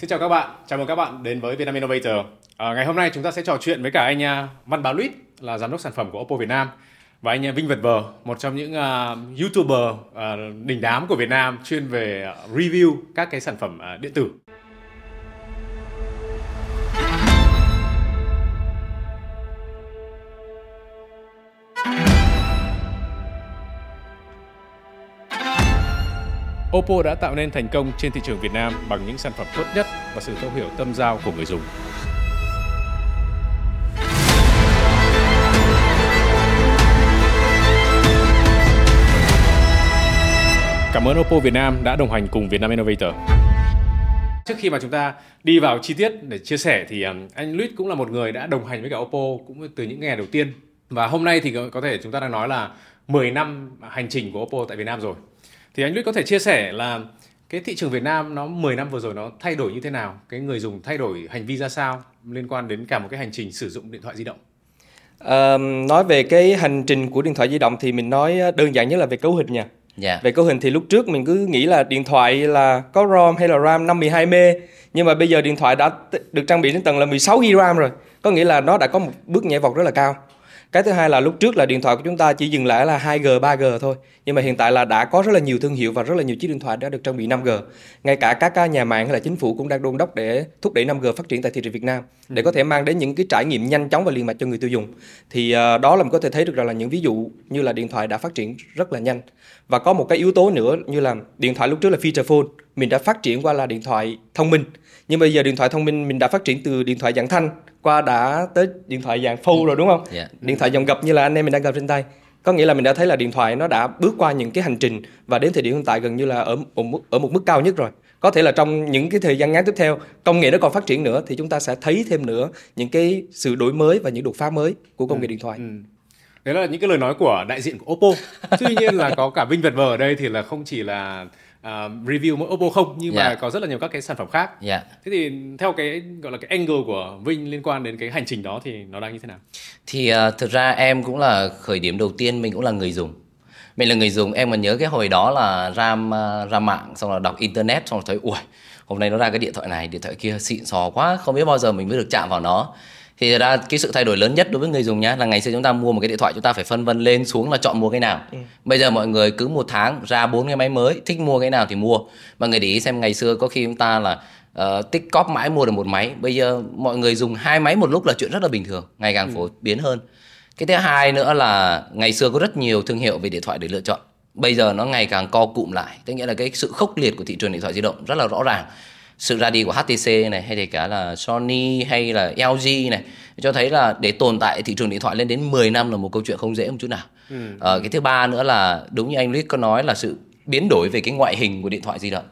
Xin chào các bạn, chào mừng các bạn đến với Vietnam Innovator. À, ngày hôm nay chúng ta sẽ trò chuyện với cả anh à, Văn Bá Luyết là giám đốc sản phẩm của Oppo Việt Nam và anh à, Vinh Vật Vờ, một trong những uh, YouTuber uh, đỉnh đám của Việt Nam chuyên về uh, review các cái sản phẩm uh, điện tử. Oppo đã tạo nên thành công trên thị trường Việt Nam bằng những sản phẩm tốt nhất và sự thấu hiểu tâm giao của người dùng. Cảm ơn Oppo Việt Nam đã đồng hành cùng Vietnam Innovator. Trước khi mà chúng ta đi vào chi tiết để chia sẻ thì um, anh Luis cũng là một người đã đồng hành với cả Oppo cũng từ những ngày đầu tiên. Và hôm nay thì có thể chúng ta đang nói là 10 năm hành trình của Oppo tại Việt Nam rồi thì anh Luis có thể chia sẻ là cái thị trường Việt Nam nó 10 năm vừa rồi nó thay đổi như thế nào cái người dùng thay đổi hành vi ra sao liên quan đến cả một cái hành trình sử dụng điện thoại di động à, nói về cái hành trình của điện thoại di động thì mình nói đơn giản nhất là về cấu hình nha Yeah. Về cấu hình thì lúc trước mình cứ nghĩ là điện thoại là có ROM hay là RAM 512 m nhưng mà bây giờ điện thoại đã được trang bị đến tầng là 16 GB RAM rồi. Có nghĩa là nó đã có một bước nhảy vọt rất là cao cái thứ hai là lúc trước là điện thoại của chúng ta chỉ dừng lại là 2G, 3G thôi. Nhưng mà hiện tại là đã có rất là nhiều thương hiệu và rất là nhiều chiếc điện thoại đã được trang bị 5G. Ngay cả các nhà mạng hay là chính phủ cũng đang đôn đốc để thúc đẩy 5G phát triển tại thị trường Việt Nam để có thể mang đến những cái trải nghiệm nhanh chóng và liền mạch cho người tiêu dùng. Thì uh, đó là mình có thể thấy được rằng là những ví dụ như là điện thoại đã phát triển rất là nhanh. Và có một cái yếu tố nữa như là điện thoại lúc trước là feature phone, mình đã phát triển qua là điện thoại thông minh. Nhưng bây giờ điện thoại thông minh mình đã phát triển từ điện thoại dạng thanh qua đã tới điện thoại dạng full rồi đúng không? Yeah. Dạ. Điện thoại dòng gập như là anh em mình đang cầm trên tay. Có nghĩa là mình đã thấy là điện thoại nó đã bước qua những cái hành trình và đến thời điểm hiện tại gần như là ở ở một, ở một mức cao nhất rồi. Có thể là trong những cái thời gian ngắn tiếp theo, công nghệ nó còn phát triển nữa thì chúng ta sẽ thấy thêm nữa những cái sự đổi mới và những đột phá mới của công nghệ ừ. điện thoại. Ừ. Đấy là những cái lời nói của đại diện của Oppo. Tuy nhiên là có cả Vinh Vật Vờ ở đây thì là không chỉ là uh, review mỗi Oppo không nhưng yeah. mà dạ. có rất là nhiều các cái sản phẩm khác. Yeah. Dạ. Thế thì theo cái gọi là cái angle của Vinh liên quan đến cái hành trình đó thì nó đang như thế nào? Thì uh, thực ra em cũng là khởi điểm đầu tiên mình cũng là người dùng. Mình là người dùng em mà nhớ cái hồi đó là ra uh, ra mạng xong là đọc internet xong rồi thấy ui hôm nay nó ra cái điện thoại này điện thoại kia xịn sò quá không biết bao giờ mình mới được chạm vào nó thì ra cái sự thay đổi lớn nhất đối với người dùng nhá là ngày xưa chúng ta mua một cái điện thoại chúng ta phải phân vân lên xuống là chọn mua cái nào. Ừ. bây giờ mọi người cứ một tháng ra bốn cái máy mới thích mua cái nào thì mua. Mà người để ý xem ngày xưa có khi chúng ta là uh, tích cóp mãi mua được một máy. Bây giờ mọi người dùng hai máy một lúc là chuyện rất là bình thường ngày càng ừ. phổ biến hơn. Cái thứ hai nữa là ngày xưa có rất nhiều thương hiệu về điện thoại để lựa chọn. Bây giờ nó ngày càng co cụm lại tức nghĩa là cái sự khốc liệt của thị trường điện thoại di động rất là rõ ràng sự ra đi của HTC này hay thì cả là Sony hay là LG này cho thấy là để tồn tại thị trường điện thoại lên đến 10 năm là một câu chuyện không dễ một chút nào. Ừ. Ờ, cái thứ ba nữa là đúng như anh Rick có nói là sự biến đổi về cái ngoại hình của điện thoại di động.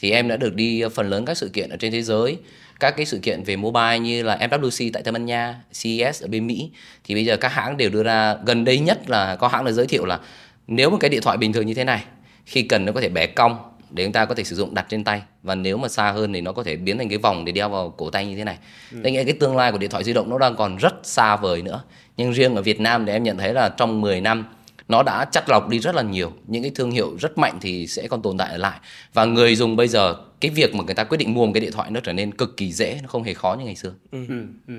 Thì em đã được đi phần lớn các sự kiện ở trên thế giới, các cái sự kiện về mobile như là MWC tại Tây Ban Nha, CES ở bên Mỹ thì bây giờ các hãng đều đưa ra gần đây nhất là có hãng đã giới thiệu là nếu một cái điện thoại bình thường như thế này khi cần nó có thể bẻ cong để chúng ta có thể sử dụng đặt trên tay và nếu mà xa hơn thì nó có thể biến thành cái vòng để đeo vào cổ tay như thế này. Ừ. Thế nghĩa cái tương lai của điện thoại di động nó đang còn rất xa vời nữa. Nhưng riêng ở Việt Nam thì em nhận thấy là trong 10 năm nó đã chắt lọc đi rất là nhiều những cái thương hiệu rất mạnh thì sẽ còn tồn tại lại và người dùng bây giờ cái việc mà người ta quyết định mua một cái điện thoại nó trở nên cực kỳ dễ nó không hề khó như ngày xưa ừ. Ừ. Ừ.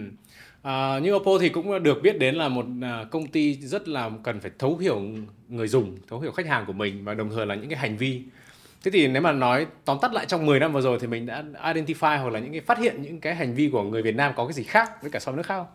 À, như Oppo thì cũng được biết đến là một à, công ty rất là cần phải thấu hiểu người dùng thấu hiểu khách hàng của mình và đồng thời là những cái hành vi Thế thì nếu mà nói tóm tắt lại trong 10 năm vừa rồi thì mình đã identify hoặc là những cái phát hiện những cái hành vi của người Việt Nam có cái gì khác với cả so với nước khác không?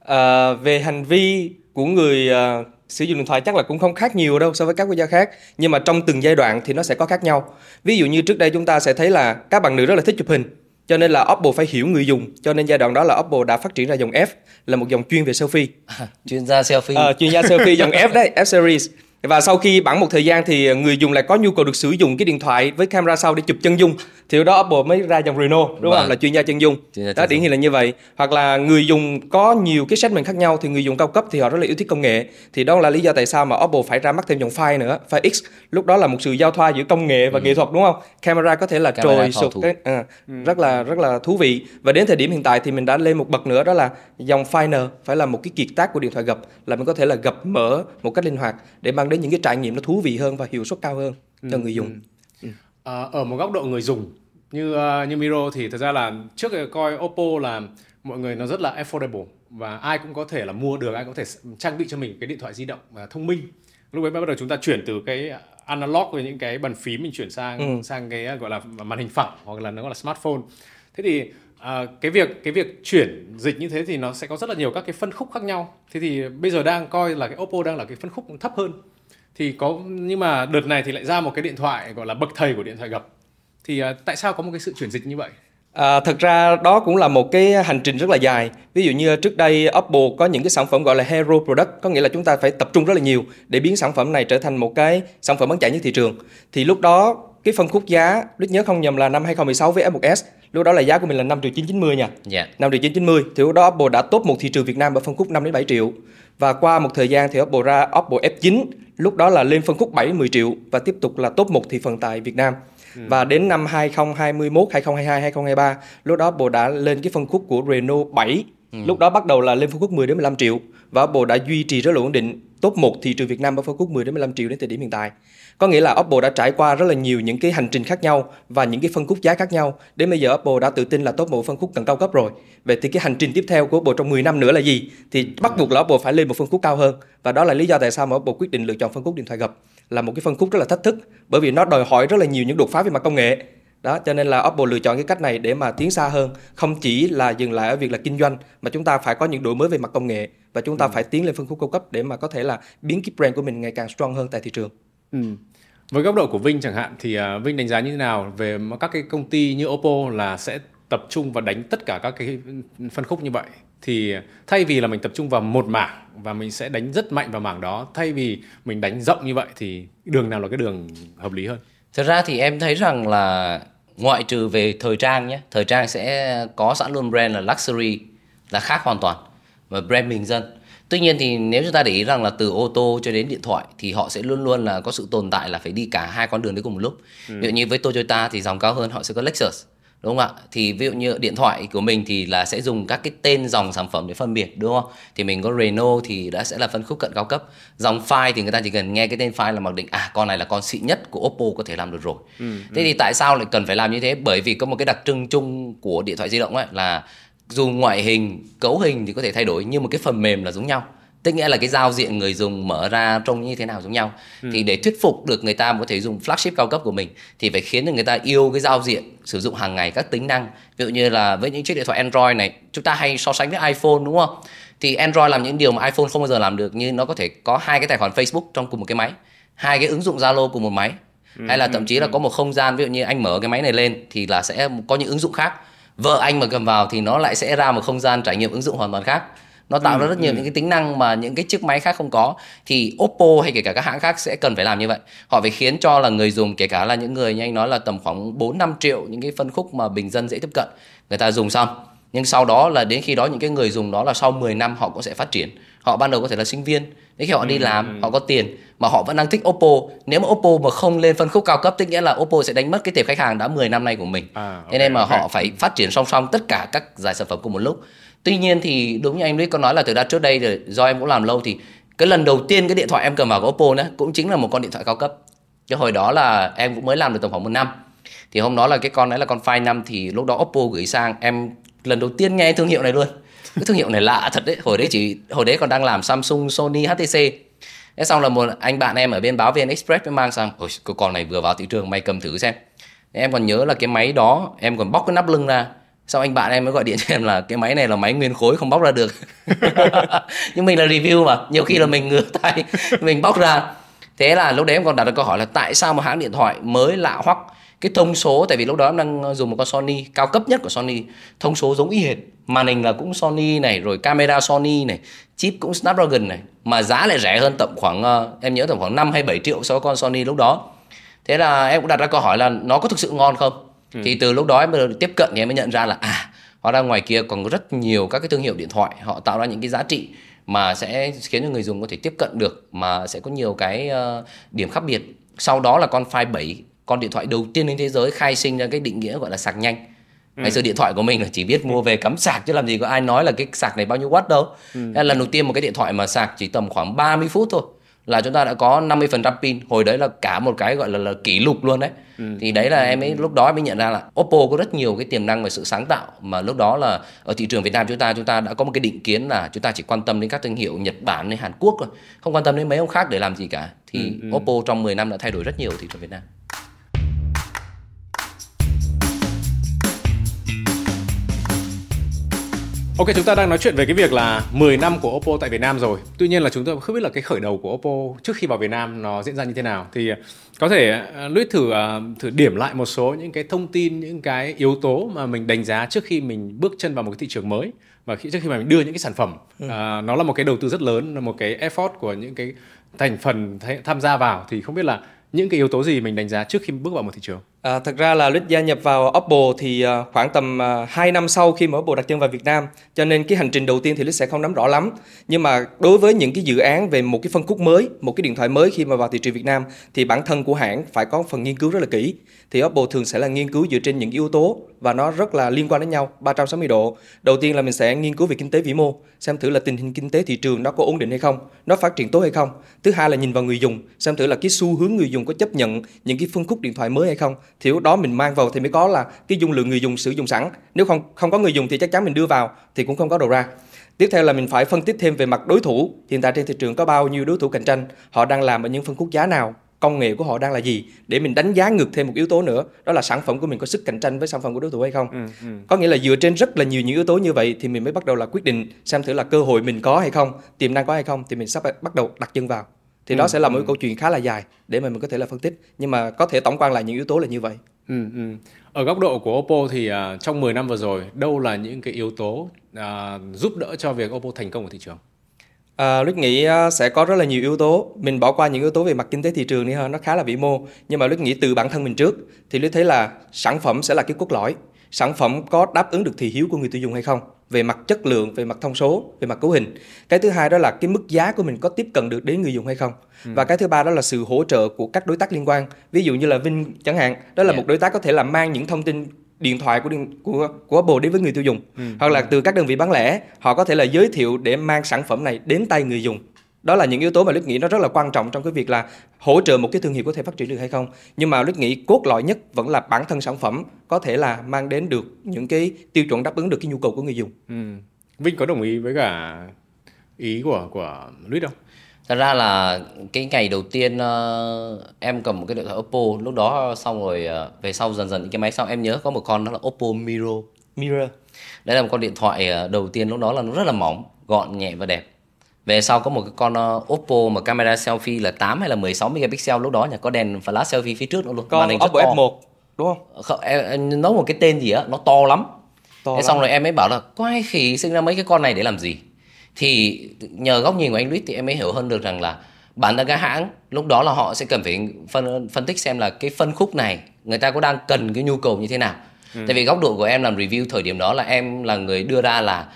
À, về hành vi của người uh, sử dụng điện thoại chắc là cũng không khác nhiều đâu so với các quốc gia khác nhưng mà trong từng giai đoạn thì nó sẽ có khác nhau. Ví dụ như trước đây chúng ta sẽ thấy là các bạn nữ rất là thích chụp hình cho nên là Oppo phải hiểu người dùng cho nên giai đoạn đó là Oppo đã phát triển ra dòng F là một dòng chuyên về selfie. À, chuyên gia selfie. À, chuyên gia selfie dòng F đấy F series và sau khi bắn một thời gian thì người dùng lại có nhu cầu được sử dụng cái điện thoại với camera sau để chụp chân dung thì đó Apple mới ra dòng Reno đúng vâng. không là chuyên gia chân dung chuyên gia đó điển hình là như vậy hoặc là người dùng có nhiều cái segment khác nhau thì người dùng cao cấp thì họ rất là yêu thích công nghệ thì đó là lý do tại sao mà Apple phải ra mắt thêm dòng file nữa file X lúc đó là một sự giao thoa giữa công nghệ và ừ. nghệ thuật đúng không camera có thể là camera trồi sụt cái à, ừ. rất là rất là thú vị và đến thời điểm hiện tại thì mình đã lên một bậc nữa đó là dòng Finder phải là một cái kiệt tác của điện thoại gập là mình có thể là gập mở một cách linh hoạt để mang đến những cái trải nghiệm nó thú vị hơn và hiệu suất cao hơn cho ừ. người dùng ừ. À, ở một góc độ người dùng như uh, như Miro thì thật ra là trước coi Oppo là mọi người nó rất là affordable và ai cũng có thể là mua được ai cũng có thể trang bị cho mình cái điện thoại di động uh, thông minh. Lúc ấy bắt đầu chúng ta chuyển từ cái analog với những cái bàn phím mình chuyển sang ừ. sang cái gọi là màn hình phẳng hoặc là nó gọi là smartphone. Thế thì à, cái việc cái việc chuyển dịch như thế thì nó sẽ có rất là nhiều các cái phân khúc khác nhau. Thế thì bây giờ đang coi là cái Oppo đang là cái phân khúc thấp hơn thì có nhưng mà đợt này thì lại ra một cái điện thoại gọi là bậc thầy của điện thoại gập thì à, tại sao có một cái sự chuyển dịch như vậy À, thật ra đó cũng là một cái hành trình rất là dài. Ví dụ như trước đây Oppo có những cái sản phẩm gọi là hero product, có nghĩa là chúng ta phải tập trung rất là nhiều để biến sản phẩm này trở thành một cái sản phẩm bán chạy nhất thị trường. Thì lúc đó cái phân khúc giá, Đức nhớ không nhầm là năm 2016 với F1S, lúc đó là giá của mình là 5 triệu 990 nha. Yeah. Dạ. 5 triệu 990. Thì lúc đó Oppo đã top một thị trường Việt Nam ở phân khúc 5 đến 7 triệu. Và qua một thời gian thì Oppo ra Oppo F9, lúc đó là lên phân khúc 7 10 triệu và tiếp tục là top một thị phần tại Việt Nam. Ừ. Và đến năm 2021, 2022, 2023, lúc đó Bộ đã lên cái phân khúc của Renault 7. Ừ. Lúc đó bắt đầu là lên phân khúc 10 đến 15 triệu và Bộ đã duy trì rất là ổn định top 1 thị trường Việt Nam ở phân khúc 10 đến 15 triệu đến thời điểm hiện tại. Có nghĩa là Oppo đã trải qua rất là nhiều những cái hành trình khác nhau và những cái phân khúc giá khác nhau. Đến bây giờ Oppo đã tự tin là top một phân khúc cần cao cấp rồi. Vậy thì cái hành trình tiếp theo của Oppo trong 10 năm nữa là gì? Thì bắt buộc là Oppo phải lên một phân khúc cao hơn. Và đó là lý do tại sao mà Oppo quyết định lựa chọn phân khúc điện thoại gập là một cái phân khúc rất là thách thức bởi vì nó đòi hỏi rất là nhiều những đột phá về mặt công nghệ đó cho nên là Oppo lựa chọn cái cách này để mà tiến xa hơn không chỉ là dừng lại ở việc là kinh doanh mà chúng ta phải có những đổi mới về mặt công nghệ và chúng ta ừ. phải tiến lên phân khúc cao cấp để mà có thể là biến cái brand của mình ngày càng strong hơn tại thị trường ừ. với góc độ của Vinh chẳng hạn thì uh, Vinh đánh giá như thế nào về các cái công ty như Oppo là sẽ tập trung và đánh tất cả các cái phân khúc như vậy? Thì thay vì là mình tập trung vào một mảng và mình sẽ đánh rất mạnh vào mảng đó thay vì mình đánh rộng như vậy thì đường nào là cái đường hợp lý hơn? Thật ra thì em thấy rằng là ngoại trừ về thời trang nhé thời trang sẽ có sẵn luôn brand là luxury là khác hoàn toàn. Và brand bình dân tuy nhiên thì nếu chúng ta để ý rằng là từ ô tô cho đến điện thoại thì họ sẽ luôn luôn là có sự tồn tại là phải đi cả hai con đường đấy cùng một lúc. Ừ. ví dụ như với Toyota thì dòng cao hơn họ sẽ có Lexus đúng không ạ? Thì ví dụ như điện thoại của mình thì là sẽ dùng các cái tên dòng sản phẩm để phân biệt đúng không? Thì mình có Renault thì đã sẽ là phân khúc cận cao cấp. Dòng file thì người ta chỉ cần nghe cái tên file là mặc định à con này là con xịn nhất của Oppo có thể làm được rồi. Ừ, thế ừ. thì tại sao lại cần phải làm như thế? Bởi vì có một cái đặc trưng chung của điện thoại di động ấy là dù ngoại hình cấu hình thì có thể thay đổi nhưng một cái phần mềm là giống nhau. Tức nghĩa là cái giao diện người dùng mở ra trông như thế nào giống nhau. Ừ. thì để thuyết phục được người ta có thể dùng flagship cao cấp của mình thì phải khiến cho người ta yêu cái giao diện sử dụng hàng ngày các tính năng. Ví dụ như là với những chiếc điện thoại Android này chúng ta hay so sánh với iPhone đúng không? Thì Android làm những điều mà iPhone không bao giờ làm được như nó có thể có hai cái tài khoản Facebook trong cùng một cái máy hai cái ứng dụng Zalo cùng một máy. Ừ, hay là thậm ừ, chí là có một không gian ví dụ như anh mở cái máy này lên thì là sẽ có những ứng dụng khác vợ anh mà cầm vào thì nó lại sẽ ra một không gian trải nghiệm ứng dụng hoàn toàn khác. Nó tạo ừ, ra rất nhiều ừ. những cái tính năng mà những cái chiếc máy khác không có. Thì Oppo hay kể cả các hãng khác sẽ cần phải làm như vậy. Họ phải khiến cho là người dùng kể cả là những người như anh nói là tầm khoảng 4 5 triệu những cái phân khúc mà bình dân dễ tiếp cận người ta dùng xong. Nhưng sau đó là đến khi đó những cái người dùng đó là sau 10 năm họ cũng sẽ phát triển. Họ ban đầu có thể là sinh viên. Đến khi họ đi ừ, làm họ có tiền mà họ vẫn đang thích Oppo. Nếu mà Oppo mà không lên phân khúc cao cấp tức nghĩa là Oppo sẽ đánh mất cái tiềm khách hàng đã 10 năm nay của mình. À, okay, thế nên mà okay. họ phải phát triển song song tất cả các giải sản phẩm cùng một lúc. Tuy nhiên thì đúng như anh Luis có nói là từ ra trước đây rồi do em cũng làm lâu thì cái lần đầu tiên cái điện thoại em cầm vào của Oppo nữa cũng chính là một con điện thoại cao cấp. Cái hồi đó là em cũng mới làm được tầm khoảng một năm. Thì hôm đó là cái con đấy là con Find 5 thì lúc đó Oppo gửi sang em lần đầu tiên nghe thương hiệu này luôn. Cái thương hiệu này lạ thật đấy hồi đấy chỉ hồi đấy còn đang làm Samsung Sony HTC thế xong là một anh bạn em ở bên báo VN Express mới mang sang, ôi, cái con này vừa vào thị trường, mày cầm thử xem. Em còn nhớ là cái máy đó, em còn bóc cái nắp lưng ra. Sau anh bạn em mới gọi điện cho em là, cái máy này là máy nguyên khối, không bóc ra được. Nhưng mình là review mà, nhiều khi là mình ngửa tay, mình bóc ra. Thế là lúc đấy em còn đặt ra câu hỏi là tại sao một hãng điện thoại mới lạ hoắc? Cái thông số tại vì lúc đó em đang dùng một con Sony cao cấp nhất của Sony. Thông số giống y hệt màn hình là cũng Sony này rồi camera Sony này chip cũng Snapdragon này mà giá lại rẻ hơn tầm khoảng ờ, em nhớ tầm khoảng 5 hay 7 triệu so với con Sony lúc đó. Thế là em cũng đặt ra câu hỏi là nó có thực sự ngon không? Ừ. thì từ lúc đó em tiếp cận thì em mới nhận ra là à hóa ra ngoài kia còn rất nhiều các cái thương hiệu điện thoại họ tạo ra những cái giá trị mà sẽ khiến cho người dùng có thể tiếp cận được mà sẽ có nhiều cái uh, điểm khác biệt. Sau đó là con Find 7 con điện thoại đầu tiên trên thế giới khai sinh ra cái định nghĩa gọi là sạc nhanh ừ. ngày xưa điện thoại của mình là chỉ biết mua về cắm sạc chứ làm gì có ai nói là cái sạc này bao nhiêu watt đâu ừ. lần đầu tiên một cái điện thoại mà sạc chỉ tầm khoảng 30 phút thôi là chúng ta đã có 50% pin hồi đấy là cả một cái gọi là là kỷ lục luôn đấy ừ. thì đấy là em ấy lúc đó mới nhận ra là Oppo có rất nhiều cái tiềm năng về sự sáng tạo mà lúc đó là ở thị trường Việt Nam chúng ta chúng ta đã có một cái định kiến là chúng ta chỉ quan tâm đến các thương hiệu Nhật Bản hay Hàn Quốc thôi không quan tâm đến mấy ông khác để làm gì cả thì ừ, ừ. Oppo trong 10 năm đã thay đổi rất nhiều thị trường Việt Nam Ok chúng ta đang nói chuyện về cái việc là 10 năm của Oppo tại Việt Nam rồi. Tuy nhiên là chúng tôi không biết là cái khởi đầu của Oppo trước khi vào Việt Nam nó diễn ra như thế nào. Thì ờ, có thể uh, Luis thử uh, thử điểm lại một số những cái thông tin, những cái yếu tố mà mình đánh giá trước khi mình bước chân vào một cái thị trường mới và khi trước khi mà mình đưa những cái sản phẩm ừ. uh, nó là một cái đầu tư rất lớn, là một cái effort của những cái thành phần tham gia vào thì không biết là những cái yếu tố gì mình đánh giá trước khi bước vào một thị trường? À, thật ra là Luis gia nhập vào Oppo thì uh, khoảng tầm à, uh, 2 năm sau khi mà Oppo đặt chân vào Việt Nam. Cho nên cái hành trình đầu tiên thì Luis sẽ không nắm rõ lắm. Nhưng mà đối với những cái dự án về một cái phân khúc mới một cái điện thoại mới khi mà vào thị trường Việt Nam thì bản thân của hãng phải có phần nghiên cứu rất là kỹ. Thì Oppo thường sẽ là nghiên cứu dựa trên những yếu tố và nó rất là liên quan đến nhau 360 độ. Đầu tiên là mình sẽ nghiên cứu về kinh tế vĩ mô xem thử là tình hình kinh tế thị trường nó có ổn định hay không nó phát triển tốt hay không. Thứ hai là nhìn vào người dùng xem thử là cái xu hướng người dùng có chấp nhận những cái phân khúc điện thoại mới hay không thì lúc đó mình mang vào thì mới có là cái dung lượng người dùng sử dụng sẵn. Nếu không không có người dùng thì chắc chắn mình đưa vào thì cũng không có đầu ra. Tiếp theo là mình phải phân tích thêm về mặt đối thủ. Hiện tại trên thị trường có bao nhiêu đối thủ cạnh tranh? Họ đang làm ở những phân khúc giá nào? Công nghệ của họ đang là gì? Để mình đánh giá ngược thêm một yếu tố nữa đó là sản phẩm của mình có sức cạnh tranh với sản phẩm của đối thủ hay không. Ừ, ừ. có nghĩa là dựa trên rất là nhiều những yếu tố như vậy thì mình mới bắt đầu là quyết định xem thử là cơ hội mình có hay không tiềm năng có hay không thì mình sắp bắt đầu đặt chân vào thì ừ, đó sẽ là một ừ. câu chuyện khá là dài để mà mình có thể là phân tích nhưng mà có thể tổng quan lại những yếu tố là như vậy ừ, ừ. ở góc độ của Oppo thì uh, trong 10 năm vừa rồi đâu là những cái yếu tố uh, giúp đỡ cho việc Oppo thành công ở thị trường À, Luyết nghĩ à, sẽ có rất là nhiều yếu tố. Mình bỏ qua những yếu tố về mặt kinh tế thị trường đi ha, nó khá là vĩ mô. Nhưng mà Luyết nghĩ từ bản thân mình trước thì Luyết thấy là sản phẩm sẽ là cái cốt lõi. Sản phẩm có đáp ứng được thị hiếu của người tiêu dùng hay không? Về mặt chất lượng, về mặt thông số, về mặt cấu hình. Cái thứ hai đó là cái mức giá của mình có tiếp cận được đến người dùng hay không? Ừ. Và cái thứ ba đó là sự hỗ trợ của các đối tác liên quan. Ví dụ như là Vinh chẳng hạn, đó là yeah. một đối tác có thể là mang những thông tin điện thoại của điện, của của Apple đến với người tiêu dùng ừ. hoặc là từ các đơn vị bán lẻ họ có thể là giới thiệu để mang sản phẩm này đến tay người dùng đó là những yếu tố mà Lít nghĩ nó rất là quan trọng trong cái việc là hỗ trợ một cái thương hiệu có thể phát triển được hay không. Nhưng mà Lít nghĩ cốt lõi nhất vẫn là bản thân sản phẩm có thể là mang đến được những cái tiêu chuẩn đáp ứng được cái nhu cầu của người dùng. Ừ. Vinh có đồng ý với cả ý của của Lít không? thật ra là cái ngày đầu tiên uh, em cầm một cái điện thoại Oppo lúc đó xong rồi uh, về sau dần dần những cái máy sau em nhớ có một con đó là Oppo Miro. Miro đấy là một con điện thoại uh, đầu tiên lúc đó là nó rất là mỏng gọn nhẹ và đẹp về sau có một cái con uh, Oppo mà camera selfie là 8 hay là 16 megapixel lúc đó nhỉ có đèn flash selfie phía trước nữa luôn con Oppo F1 đúng không? không em, em nói một cái tên gì á nó to lắm to thế lắm. xong rồi em mới bảo là quái khỉ sinh ra mấy cái con này để làm gì thì nhờ góc nhìn của anh Luis thì em mới hiểu hơn được rằng là bản thân các hãng lúc đó là họ sẽ cần phải phân phân tích xem là cái phân khúc này người ta có đang cần cái nhu cầu như thế nào ừ. tại vì góc độ của em làm review thời điểm đó là em là người đưa ra là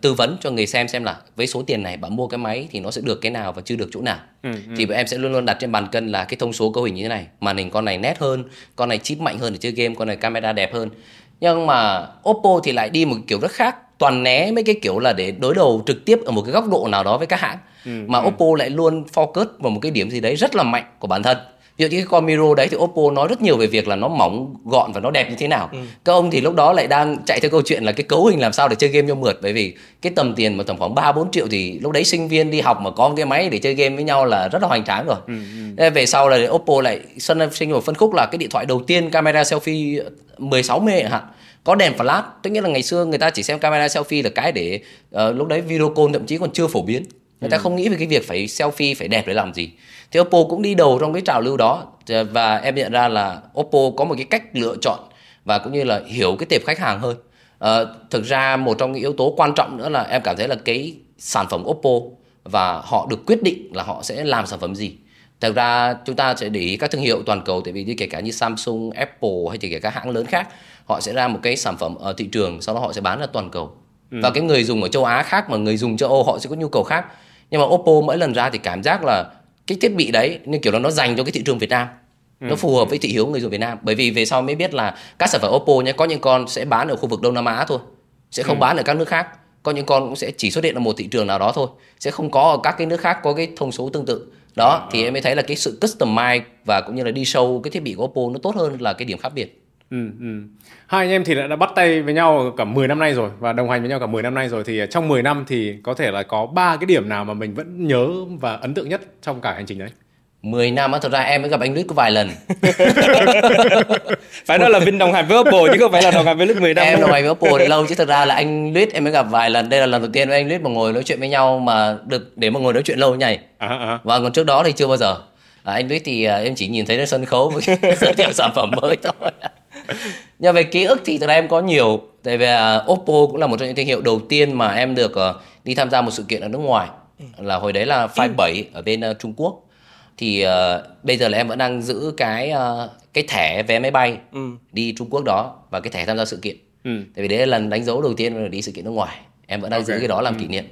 tư vấn cho người xem xem là với số tiền này bạn mua cái máy thì nó sẽ được cái nào và chưa được chỗ nào. Ừ, ừ. thì em sẽ luôn luôn đặt trên bàn cân là cái thông số cấu hình như thế này. Màn hình con này nét hơn con này chip mạnh hơn để chơi game con này camera đẹp hơn. Nhưng mà Oppo thì lại đi một kiểu rất khác. Toàn né mấy cái kiểu là để đối đầu trực tiếp ở một cái góc độ nào đó với các hãng. Ừ, mà ừ. Oppo lại luôn focus vào một cái điểm gì đấy rất là mạnh của bản thân ví dụ như cái con Miro đấy thì Oppo nói rất nhiều về việc là nó mỏng gọn và nó đẹp như thế nào. Ừ. các ông thì lúc đó lại đang chạy theo câu chuyện là cái cấu hình làm sao để chơi game cho mượt. Bởi vì cái tầm tiền mà tầm khoảng ba bốn triệu thì lúc đấy sinh viên đi học mà có một cái máy để chơi game với nhau là rất là hoành tráng rồi. Ừ, ừ. về sau là Oppo lại sân sinh một phân khúc là cái điện thoại đầu tiên camera selfie 16 mê hạn có đèn flash. Tức nghĩa là ngày xưa người ta chỉ xem camera selfie là cái để uh, lúc đấy video call thậm chí còn chưa phổ biến. Người ta ừ. không nghĩ về cái việc phải selfie phải đẹp để làm gì thì Oppo cũng đi đầu trong cái trào lưu đó. Và em nhận ra là Oppo có một cái cách lựa chọn và cũng như là hiểu cái tệp khách hàng hơn. Uh, thực ra một trong những yếu tố quan trọng nữa là em cảm thấy là cái sản phẩm Oppo và họ được quyết định là họ sẽ làm sản phẩm gì. Thực ra chúng ta sẽ để ý các thương hiệu toàn cầu tại vì như kể cả như Samsung, Apple hay kể cả các hãng lớn khác họ sẽ ra một cái sản phẩm ở thị trường sau đó họ sẽ bán ra toàn cầu. Ừ. và cái người dùng ở châu Á khác mà người dùng châu Âu họ sẽ có nhu cầu khác. Nhưng mà Oppo mỗi lần ra thì cảm giác là cái thiết bị đấy như kiểu là nó dành cho cái thị trường Việt Nam ừ. nó phù hợp với thị hiếu người dùng Việt Nam bởi vì về sau mới biết là các sản phẩm Oppo nhé có những con sẽ bán ở khu vực Đông Nam Á thôi sẽ không ừ. bán ở các nước khác có những con cũng sẽ chỉ xuất hiện ở một thị trường nào đó thôi sẽ không có ở các cái nước khác có cái thông số tương tự đó à, thì à. em mới thấy là cái sự customize và cũng như là đi show cái thiết bị của Oppo nó tốt hơn là cái điểm khác biệt ừ, ừ. hai anh em thì đã, đã bắt tay với nhau cả 10 năm nay rồi và đồng hành với nhau cả 10 năm nay rồi. Thì trong 10 năm thì có thể là có ba cái điểm nào mà mình vẫn nhớ và ấn tượng nhất trong cả hành trình đấy? 10 năm á, thật ra em mới gặp anh Lít có vài lần. Phải nói là Vinh đồng hành với Oppo chứ không phải là đồng hành với Lít 10 năm. Em đồng hành với Oppo thì lâu chứ thật ra là anh Lít em mới gặp vài lần. Đây là lần đầu tiên với anh Lít mà ngồi nói chuyện với nhau mà được để mà ngồi nói chuyện lâu như này. À, à. Và còn trước đó thì chưa bao giờ. À, Anh Lít thì à, em chỉ nhìn thấy trên sân khấu với giới thiệu sản phẩm mới thôi Nhưng về ký ức thì thật ra em có nhiều. Tại vì uh, Oppo cũng là một trong những thương hiệu đầu tiên mà em được uh, đi tham gia một sự kiện ở nước ngoài. Là hồi đấy là Five 7 ở bên uh, Trung Quốc. Thì uh, bây giờ là em vẫn đang giữ cái uh, cái thẻ vé máy bay ừ. đi Trung Quốc đó và cái thẻ tham gia sự kiện. Ừ. tại vì đấy là lần đánh dấu đầu tiên đi sự kiện nước ngoài. Em vẫn đang okay. giữ cái đó làm ừ. kỷ niệm.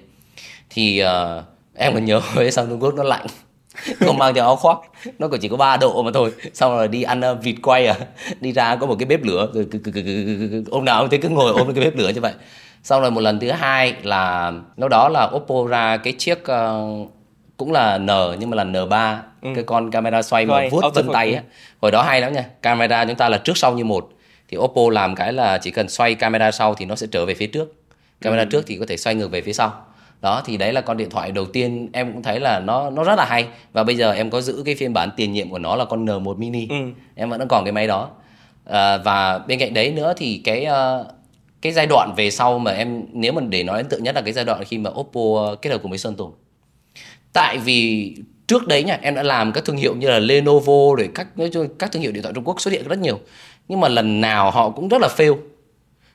Thì uh, em còn nhớ với sang Trung Quốc nó lạnh không mang theo áo khoác. Nó còn chỉ có 3 độ mà thôi. Xong rồi đi ăn uh, vịt quay à. Đi ra có một cái bếp lửa. Rồi hôm nào cũng thấy cứ ngồi ôm cái bếp lửa như vậy. Xong rồi một lần thứ hai là lúc đó là Oppo ra cái chiếc uh, cũng là N nhưng mà là N3 ừ. cái con camera xoay mà vuốt vân tay á. Hồi đó hay lắm nha. Camera chúng ta là trước sau như một. Thì Oppo làm cái là chỉ cần xoay camera sau thì nó sẽ trở về phía trước. Camera ừ. trước thì có thể xoay ngược về phía sau đó thì đấy là con điện thoại đầu tiên em cũng thấy là nó nó rất là hay. Và bây giờ em có giữ cái phiên bản tiền nhiệm của nó là con N1 mini. Ừ. em vẫn còn cái máy đó. À, và bên cạnh đấy nữa thì cái uh, cái giai đoạn về sau mà em nếu mà để nói ấn tượng nhất là cái giai đoạn khi mà Oppo kết hợp cùng với Sơn Tùng tại vì trước đấy nha em đã làm các thương hiệu như là Lenovo rồi các nói chung các thương hiệu điện thoại Trung Quốc xuất hiện rất nhiều. Nhưng mà lần nào họ cũng rất là fail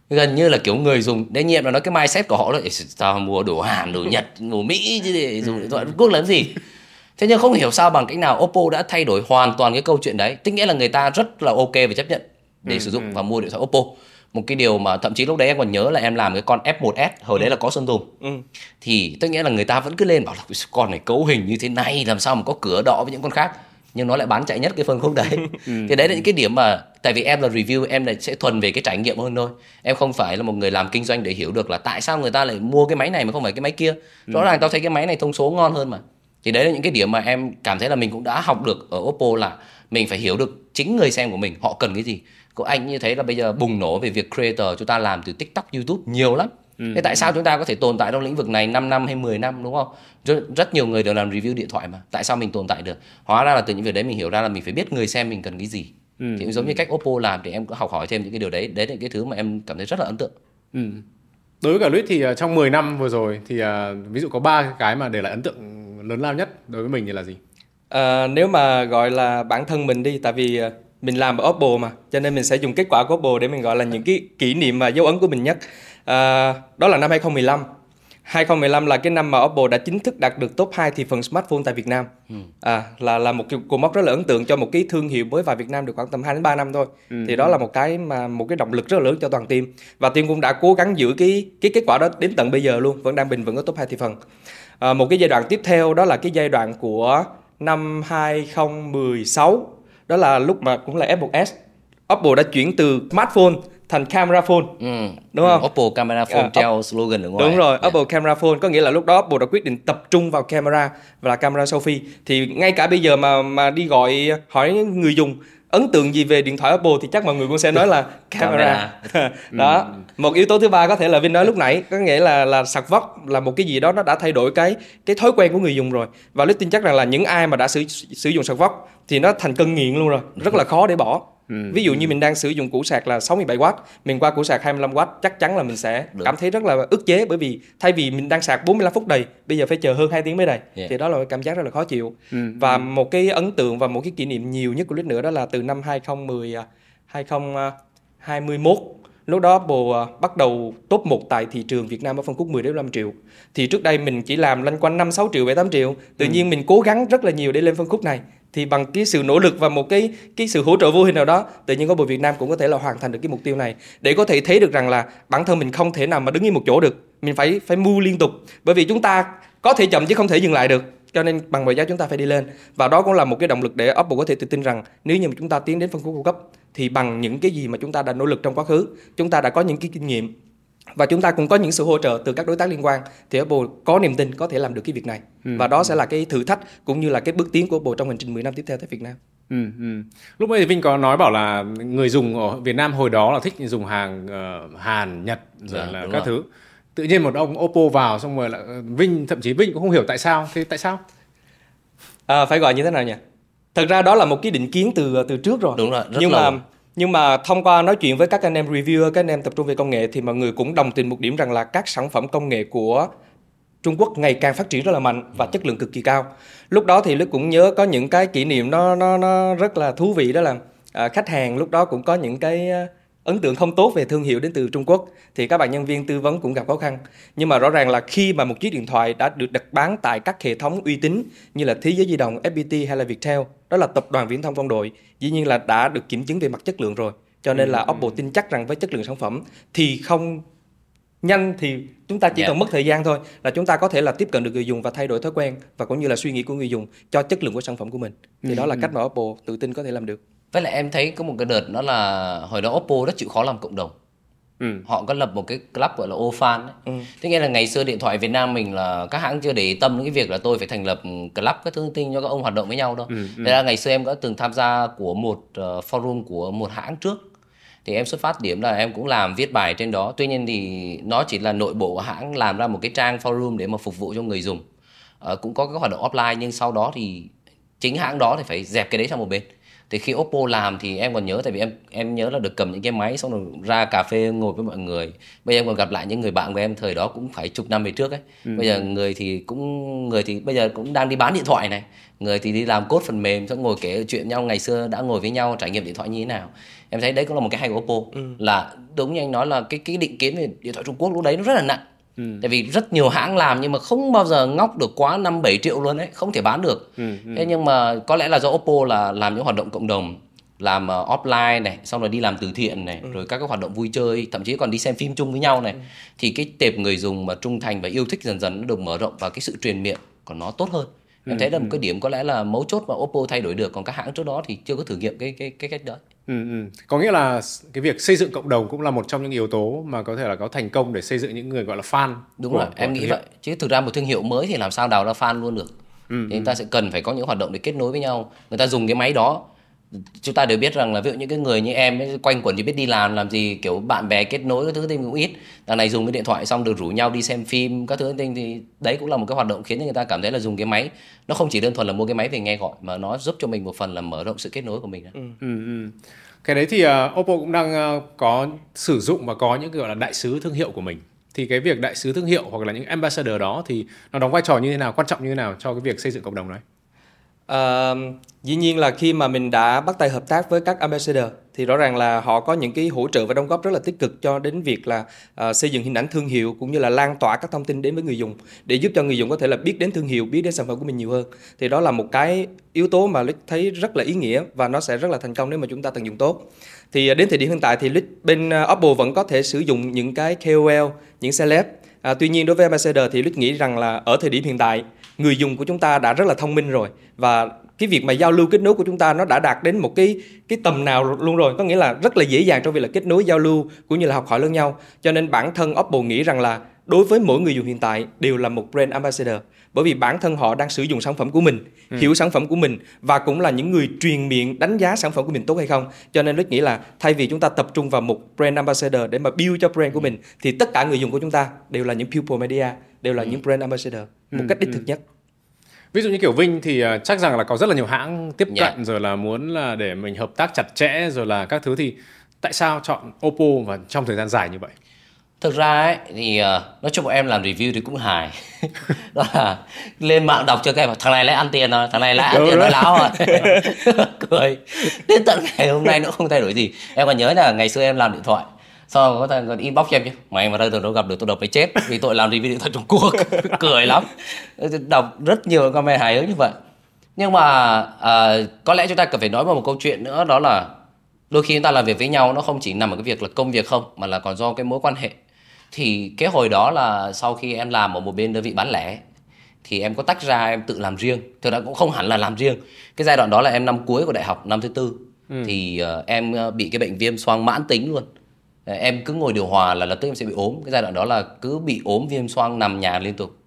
gần như là kiểu người dùng đương nhiên là nói cái mindset của họ là tao mua đồ Hàn đồ Nhật đồ Mỹ chứ để dùng điện thoại Quốc làm gì? Thế nhưng không hiểu sao bằng cách nào Oppo đã thay đổi hoàn toàn cái câu chuyện đấy. Tức nghĩa là người ta rất là ok và chấp nhận để ừ, sử dụng ừ. và mua điện thoại Oppo. Một cái điều mà thậm chí lúc đấy em còn nhớ là em làm cái con F1S hồi ừ. đấy là có Sơn Tùng ừ. thì tức nghĩa là người ta vẫn cứ lên bảo là con này cấu hình như thế này làm sao mà có cửa đỏ với những con khác nhưng nó lại bán chạy nhất cái phân khúc đấy ừ. thì đấy là những cái điểm mà tại vì em là review em lại sẽ thuần về cái trải nghiệm hơn thôi em không phải là một người làm kinh doanh để hiểu được là tại sao người ta lại mua cái máy này mà không phải cái máy kia ừ. rõ ràng tao thấy cái máy này thông số ngon hơn mà thì đấy là những cái điểm mà em cảm thấy là mình cũng đã học được ở Oppo là mình phải hiểu được chính người xem của mình họ cần cái gì của anh như thế là bây giờ bùng nổ về việc creator chúng ta làm từ TikTok, YouTube nhiều lắm. Ừ. Thế tại sao chúng ta có thể tồn tại trong lĩnh vực này 5 năm hay 10 năm đúng không? Rất, rất nhiều người đều làm review điện thoại mà. Tại sao mình tồn tại được? Hóa ra là từ những việc đấy mình hiểu ra là mình phải biết người xem mình cần cái gì. Ừ. Thì giống như cách Oppo làm thì em có học hỏi thêm những cái điều đấy. Đấy là cái thứ mà em cảm thấy rất là ấn tượng. Ừ. Đối với cả Luyết thì uh, trong 10 năm vừa rồi thì uh, ví dụ có ba cái mà để lại ấn tượng lớn lao nhất đối với mình thì là gì? À, nếu mà gọi là bản thân mình đi tại vì mình làm ở Oppo mà cho nên mình sẽ dùng kết quả của Oppo để mình gọi là những cái kỷ niệm và dấu ấn của mình nhất à, đó là năm 2015 2015 là cái năm mà Oppo đã chính thức đạt được top 2 thị phần smartphone tại Việt Nam. Ừ. À, là là một cái cột mốc rất là ấn tượng cho một cái thương hiệu mới vào Việt Nam được khoảng tầm 2 đến 3 năm thôi. Ừ. Thì đó là một cái mà một cái động lực rất là lớn cho toàn team. Và team cũng đã cố gắng giữ cái cái kết quả đó đến tận bây giờ luôn, vẫn đang bình vững ở top 2 thị phần. À, một cái giai đoạn tiếp theo đó là cái giai đoạn của năm 2016 đó là lúc mà cũng là F1S Oppo đã chuyển từ smartphone thành camera phone ừ. đúng không? Oppo camera phone à, theo slogan ở ngoài. Đúng rồi, yeah. Oppo camera phone có nghĩa là lúc đó Oppo đã quyết định tập trung vào camera và là camera selfie. Thì ngay cả bây giờ mà mà đi gọi hỏi người dùng ấn tượng gì về điện thoại Oppo thì chắc mọi người cũng sẽ nói là camera. đó. Ừ. Một yếu tố thứ ba có thể là Vin nói lúc nãy, có nghĩa là là sạc vóc là một cái gì đó nó đã thay đổi cái cái thói quen của người dùng rồi. Và Lít tin chắc rằng là những ai mà đã sử sử dụng sạc vóc thì nó thành cân nghiện luôn rồi, rất là khó để bỏ. Ừ. Ví dụ như mình đang sử dụng củ sạc là 67W, mình qua củ sạc 25W chắc chắn là mình sẽ Được. cảm thấy rất là ức chế bởi vì thay vì mình đang sạc 45 phút đầy, bây giờ phải chờ hơn 2 tiếng mới đầy. Yeah. Thì đó là cảm giác rất là khó chịu. Ừ. Và ừ. một cái ấn tượng và một cái kỷ niệm nhiều nhất của Lít nữa đó là từ năm 2010 2021 lúc đó bồ à, bắt đầu top 1 tại thị trường Việt Nam ở phân khúc 10 đến 15 triệu thì trước đây mình chỉ làm lanh quanh 5 6 triệu 7 8 triệu tự ừ. nhiên mình cố gắng rất là nhiều để lên phân khúc này thì bằng cái sự nỗ lực và một cái cái sự hỗ trợ vô hình nào đó, tự nhiên có bộ Việt Nam cũng có thể là hoàn thành được cái mục tiêu này. Để có thể thấy được rằng là bản thân mình không thể nào mà đứng yên một chỗ được, mình phải phải mua liên tục. Bởi vì chúng ta có thể chậm chứ không thể dừng lại được. Cho nên bằng ngoại giao chúng ta phải đi lên. Và đó cũng là một cái động lực để Apple có thể tự tin rằng nếu như mà chúng ta tiến đến phân khúc cao cấp, thì bằng những cái gì mà chúng ta đã nỗ lực trong quá khứ, chúng ta đã có những cái kinh nghiệm và chúng ta cũng có những sự hỗ trợ từ các đối tác liên quan thì Apple có niềm tin có thể làm được cái việc này ừ. và đó sẽ là cái thử thách cũng như là cái bước tiến của Apple trong hành trình 10 năm tiếp theo tại Việt Nam. Ừ, ừ. Lúc ấy Vinh có nói bảo là người dùng ở Việt Nam hồi đó là thích dùng hàng uh, Hàn, Nhật rồi dạ, là các rồi. thứ. Tự nhiên một ông Oppo vào xong rồi là ờ, Vinh thậm chí Vinh cũng không hiểu tại sao. Thế tại sao? À, phải gọi như thế nào nhỉ? Thật ra đó là một cái định kiến từ từ trước rồi. Đúng rồi, rất nhưng lâu. mà nhưng mà thông qua nói chuyện với các anh em reviewer, các anh em tập trung về công nghệ thì mọi người cũng đồng tình một điểm rằng là các sản phẩm công nghệ của Trung Quốc ngày càng phát triển rất là mạnh và chất lượng cực kỳ cao. Lúc đó thì Đức cũng nhớ có những cái kỷ niệm nó nó nó rất là thú vị đó là à, khách hàng lúc đó cũng có những cái ấn tượng không tốt về thương hiệu đến từ Trung Quốc thì các bạn nhân viên tư vấn cũng gặp khó khăn. Nhưng mà rõ ràng là khi mà một chiếc điện thoại đã được đặt bán tại các hệ thống uy tín như là Thế giới di động, FPT hay là Viettel, đó là tập đoàn viễn thông quân đội, dĩ nhiên là đã được kiểm chứng về mặt chất lượng rồi. Cho nên là ừ. Oppo tin chắc rằng với chất lượng sản phẩm thì không nhanh thì chúng ta chỉ yeah. Dạ. cần mất thời gian thôi là chúng ta có thể là tiếp cận được người dùng và thay đổi thói quen và cũng như là suy nghĩ của người dùng cho chất lượng của sản phẩm của mình thì ừ. đó là cách mà Oppo tự tin có thể làm được với lại em thấy có một cái đợt đó là hồi đó Oppo rất chịu khó làm cộng đồng Ừ. họ có lập một cái club gọi là OFan ấy. Ừ. Thế nghĩa là ngày xưa điện thoại Việt Nam mình là các hãng chưa để tâm đến cái việc là tôi phải thành lập club các thông tin cho các ông hoạt động với nhau đâu. Ừ. Ừ. Thế là ngày xưa em có từng tham gia của một uh, forum của một hãng trước thì em xuất phát điểm là em cũng làm viết bài trên đó tuy nhiên thì nó chỉ là nội bộ hãng làm ra một cái trang forum để mà phục vụ cho người dùng uh, cũng có các hoạt động offline nhưng sau đó thì chính hãng đó thì phải dẹp cái đấy sang một bên thì khi Oppo làm thì em còn nhớ tại vì em em nhớ là được cầm những cái máy xong rồi ra cà phê ngồi với mọi người. Bây giờ em còn gặp lại những người bạn của em thời đó cũng phải chục năm về trước ấy. Ừ. bây giờ người thì cũng người thì bây giờ cũng đang đi bán điện thoại này. Người thì đi làm cốt phần mềm xong ngồi kể chuyện nhau ngày xưa đã ngồi với nhau trải nghiệm điện thoại như thế nào. Em thấy đấy cũng là một cái hay của Oppo. Ừ. là đúng như anh nói là cái cái định kiến về điện thoại Trung Quốc lúc đấy nó rất là nặng Ừ. Tại vì rất nhiều hãng làm nhưng mà không bao giờ ngóc được quá 5 7 triệu luôn đấy, không thể bán được. Ừ, ừ. Thế nhưng mà có lẽ là do Oppo là làm những hoạt động cộng đồng, làm uh, offline này, xong rồi đi làm từ thiện này, ừ. rồi các cái hoạt động vui chơi, thậm chí còn đi xem phim chung với nhau này. Ừ. Thì cái tệp người dùng mà trung thành và yêu thích dần dần nó được mở rộng và cái sự truyền miệng của nó tốt hơn. Em ừ, thấy là một ừ. cái điểm có lẽ là mấu chốt mà Oppo thay đổi được còn các hãng trước đó thì chưa có thử nghiệm cái cái cái cách đó. Ừ, ừ. Có nghĩa là cái việc xây dựng cộng đồng cũng là một trong những yếu tố mà có thể là có thành công để xây dựng những người gọi là fan. Đúng của, rồi, em nghĩ vậy. Chứ thực ra một thương hiệu mới thì làm sao đào ra fan luôn được. Ừ, thì ừ. ta sẽ cần phải có những hoạt động để kết nối với nhau. Người ta dùng cái máy đó chúng ta đều biết rằng là ví dụ những cái người như em ấy, quanh quẩn chỉ biết đi làm làm gì kiểu bạn bè kết nối các thứ thì cũng ít. Đằng này dùng cái điện thoại xong được rủ nhau đi xem phim các thứ tinh thì đấy cũng là một cái hoạt động khiến cho người ta cảm thấy là dùng cái máy. Nó không chỉ đơn thuần là mua cái máy về nghe gọi mà nó giúp cho mình một phần là mở rộng sự kết nối của mình ừ. Ừ, ừ. cái đấy thì uh, Oppo cũng đang uh, có sử dụng và có những gọi là đại sứ thương hiệu của mình. Thì cái việc đại sứ thương hiệu hoặc là những ambassador đó thì nó đóng vai trò như thế nào quan trọng như thế nào cho cái việc xây dựng cộng đồng đấy? À, dĩ nhiên là khi mà mình đã bắt tay hợp tác với các ambassador thì rõ ràng là họ có những cái hỗ trợ và đóng góp rất là tích cực cho đến việc là uh, xây dựng hình ảnh thương hiệu cũng như là lan tỏa các thông tin đến với người dùng để giúp cho người dùng có thể là biết đến thương hiệu biết đến sản phẩm của mình nhiều hơn. Thì đó là một cái yếu tố mà Lít thấy rất là ý nghĩa và nó sẽ rất là thành công nếu mà chúng ta tận dụng tốt. Thì ờ, đến thời điểm hiện tại thì Lít bên ờ, Apple vẫn có thể sử dụng những cái KOL những celeb. À, tuy nhiên đối với ambassador thì Lít nghĩ rằng là ở thời điểm hiện tại người dùng của chúng ta đã rất là thông minh rồi. Và cái việc mà giao lưu kết nối của chúng ta nó đã đạt đến một cái cái tầm nào luôn rồi. Có nghĩa là rất là dễ dàng trong việc là kết nối giao lưu cũng như là học hỏi lẫn nhau. Cho nên bản thân Apple nghĩ rằng là đối với mỗi người dùng hiện tại đều là một brand ambassador. Bởi vì bản thân họ đang sử dụng sản phẩm của mình ừ. hiểu sản phẩm của mình và cũng là những người truyền miệng đánh giá sản phẩm của mình tốt hay không. Cho nên rất nghĩ là thay vì chúng ta tập trung vào một brand ambassador để mà build cho brand của mình thì tất cả người dùng của chúng ta đều là những people media đều là ừ. những brand ambassador một ừ. cách đích thực ừ. nhất ví dụ như kiểu Vinh thì uh, chắc rằng là có rất là nhiều hãng tiếp cận yeah. rồi là muốn là để mình hợp tác chặt chẽ rồi là các thứ thì tại sao chọn Oppo và trong thời gian dài như vậy thực ra ấy thì uh, nói chung bọn em làm review thì cũng hài đó là lên mạng đọc cho cái thằng này lại ăn tiền rồi thằng này lại ăn tiền nói láo rồi cười đến tận ngày hôm nay nó không thay đổi gì em còn nhớ là ngày xưa em làm điện thoại sau có thằng còn inbox cho em chứ mày mà đây tôi đâu gặp được tôi đập phải chết. Vì tội làm review điện thoại Trung Quốc. Cười lắm. Đọc rất nhiều comment hài hước như vậy. Nhưng mà uh, có lẽ chúng ta cần phải nói vào một câu chuyện nữa đó là đôi khi chúng ta làm việc với nhau nó không chỉ nằm ở cái việc là công việc không mà là còn do cái mối quan hệ. Thì cái hồi đó là sau khi em làm ở một bên đơn vị bán lẻ thì em có tách ra em tự làm riêng. Thực ra cũng không hẳn là làm riêng. Cái giai đoạn đó là em năm cuối của đại học năm thứ tư. Ừ. thì uh, em ờ, bị cái bệnh viêm xoang mãn tính luôn em cứ ngồi điều hòa là lập tức em sẽ bị ốm. Cái giai đoạn đó là cứ bị ốm viêm xoang nằm nhà liên tục.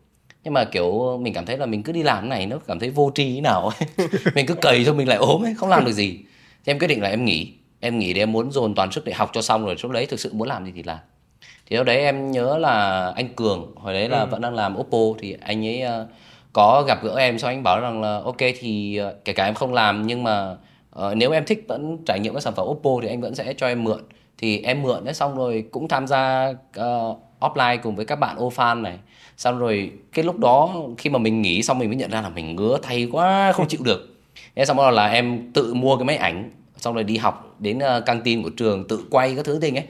Nhưng mà kiểu mình cảm thấy là mình cứ đi làm cái này nó cảm thấy vô tri thế nào ấy. mình cứ cầy cho mình lại ốm ấy không làm được gì. Thì em quyết định là em nghỉ. Em nghỉ để em muốn dồn toàn sức để học cho xong rồi lúc đấy thực sự muốn làm gì thì làm. Thì lúc đấy em nhớ là anh cường hồi đấy là ừ. vẫn đang làm oppo thì anh ấy uh, có gặp gỡ em sau anh bảo rằng là ok thì uh, kể cả em không làm nhưng mà uh, nếu em thích vẫn trải nghiệm các sản phẩm oppo thì anh vẫn sẽ cho em mượn thì em mượn đấy xong rồi cũng tham gia uh, offline cùng với các bạn fan này. Xong rồi cái lúc đó khi mà mình nghỉ xong mình mới nhận ra là mình ngứa thay quá không chịu được. Thế xong rồi là em tự mua cái máy ảnh xong rồi đi học đến uh, căng tin của trường tự quay các thứ thing ấy.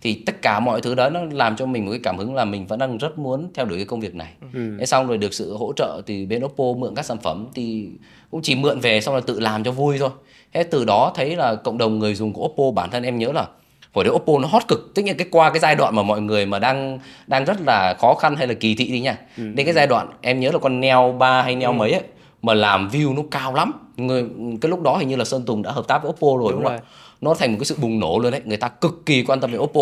Thì tất cả mọi thứ đó nó làm cho mình một cái cảm hứng là mình vẫn đang rất muốn theo đuổi cái công việc này. Ừ. thế xong rồi được sự hỗ trợ từ bên Oppo mượn các sản phẩm thì cũng chỉ mượn về xong rồi tự làm cho vui thôi. Thế từ đó thấy là cộng đồng người dùng của Oppo bản thân em nhớ là hồi đấy Oppo nó hot cực. Tức là cái qua cái giai đoạn mà mọi người mà đang đang rất là khó khăn hay là kỳ thị đi nha. Ừ. đến cái giai đoạn em nhớ là con Neo 3 hay Neo ừ. mấy ấy mà làm view nó cao lắm. Người cái lúc đó hình như là Sơn Tùng đã hợp tác với Oppo rồi đúng, đúng không ạ? nó thành một cái sự bùng nổ luôn đấy. Người ta cực kỳ quan tâm đến Oppo.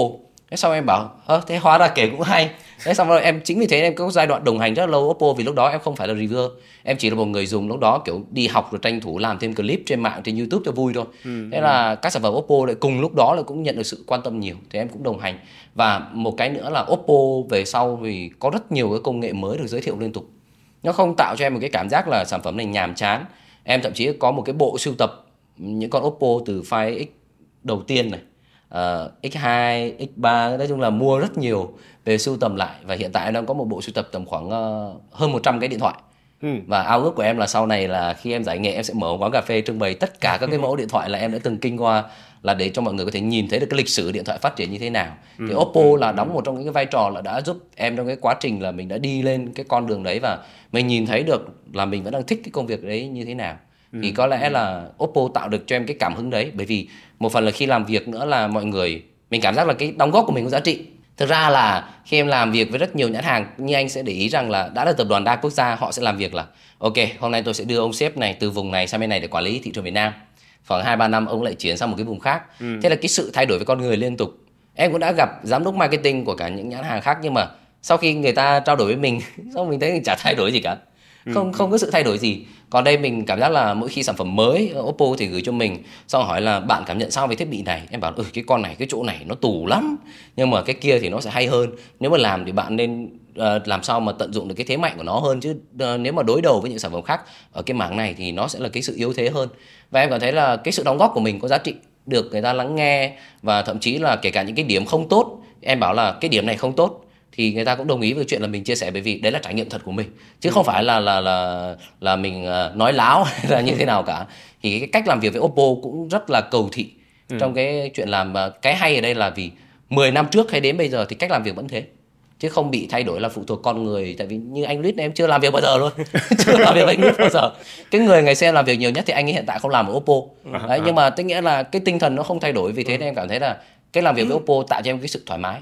Thế sau em bảo ơ thế hóa ra kể cũng hay thế xong rồi em chính vì thế em có giai đoạn đồng hành rất lâu Oppo vì lúc đó em không phải là reviewer. Em chỉ là một người dùng lúc đó kiểu đi học rồi tranh thủ làm thêm clip trên mạng trên YouTube cho vui thôi. Ừ, thế ừ. là các sản phẩm Oppo lại cùng lúc đó là cũng nhận được sự quan tâm nhiều thì em cũng đồng hành. Và một cái nữa là Oppo về sau vì có rất nhiều cái công nghệ mới được giới thiệu liên tục. Nó không tạo cho em một cái cảm giác là sản phẩm này nhàm chán. Em thậm chí có một cái bộ sưu tập những con Oppo từ file X đầu tiên này uh, X2, X3 nói chung là mua rất nhiều về sưu tầm lại và hiện tại em đang có một bộ sưu tập tầm khoảng uh, hơn 100 cái điện thoại ừ. và ao ước của em là sau này là khi em giải nghệ em sẽ mở một quán cà phê trưng bày tất cả các cái mẫu điện thoại là em đã từng kinh qua là để cho mọi người có thể nhìn thấy được cái lịch sử điện thoại phát triển như thế nào ừ. thì Oppo ừ. là đóng một trong những cái vai trò là đã giúp em trong cái quá trình là mình đã đi lên cái con đường đấy và mình nhìn thấy được là mình vẫn đang thích cái công việc đấy như thế nào ừ. thì có lẽ là Oppo tạo được cho em cái cảm hứng đấy bởi vì một phần là khi làm việc nữa là mọi người mình cảm giác là cái đóng góp của mình có giá trị thực ra là khi em làm việc với rất nhiều nhãn hàng như anh sẽ để ý rằng là đã là tập đoàn đa quốc gia họ sẽ làm việc là ok hôm nay tôi sẽ đưa ông sếp này từ vùng này sang bên này để quản lý thị trường Việt Nam. Khoảng hai ba năm ông lại chuyển sang một cái vùng khác. Ừ. thế là cái sự thay đổi với con người liên tục. Em cũng đã gặp giám đốc marketing của cả những nhãn hàng khác nhưng mà sau khi người ta trao đổi với mình xong mình thấy chả thay đổi gì cả Ừ, không không ừ. có sự thay đổi gì. Còn đây mình cảm giác là mỗi khi sản phẩm mới Oppo thì gửi cho mình xong hỏi là bạn cảm nhận sao về thiết bị này? Em bảo ừ cái con này cái chỗ này nó tù lắm nhưng mà cái kia thì nó sẽ hay hơn. Nếu mà làm thì bạn nên uh, làm sao mà tận dụng được cái thế mạnh của nó hơn chứ uh, nếu mà đối đầu với những sản phẩm khác ở cái mảng này thì nó sẽ là cái sự yếu thế hơn. Và em cảm thấy là cái sự đóng góp của mình có giá trị được người ta lắng nghe và thậm chí là kể cả những cái điểm không tốt em bảo là cái điểm này không tốt thì người ta cũng đồng ý với chuyện là mình chia sẻ bởi vì đấy là trải nghiệm thật của mình. Chứ ừ. không phải là là là là mình ờ, nói láo hay là như thế nào cả. Thì cái cách làm việc với Oppo cũng rất là cầu thị ừ. trong cái chuyện làm cái hay ở đây là vì 10 năm trước hay đến bây giờ thì cách làm việc vẫn thế. Chứ không bị thay đổi là phụ thuộc con người. Tại vì như anh Lít em chưa làm việc bao giờ luôn. Chưa làm việc với anh Lít bao giờ. Cái người ngày xưa làm việc nhiều nhất thì anh ấy hiện tại không làm ở Oppo. Ừ. đấy nhưng mà tức nghĩa là cái tinh thần nó không thay đổi. Vì thế nên em cảm thấy là cái làm việc với Oppo tạo cho em cái sự thoải mái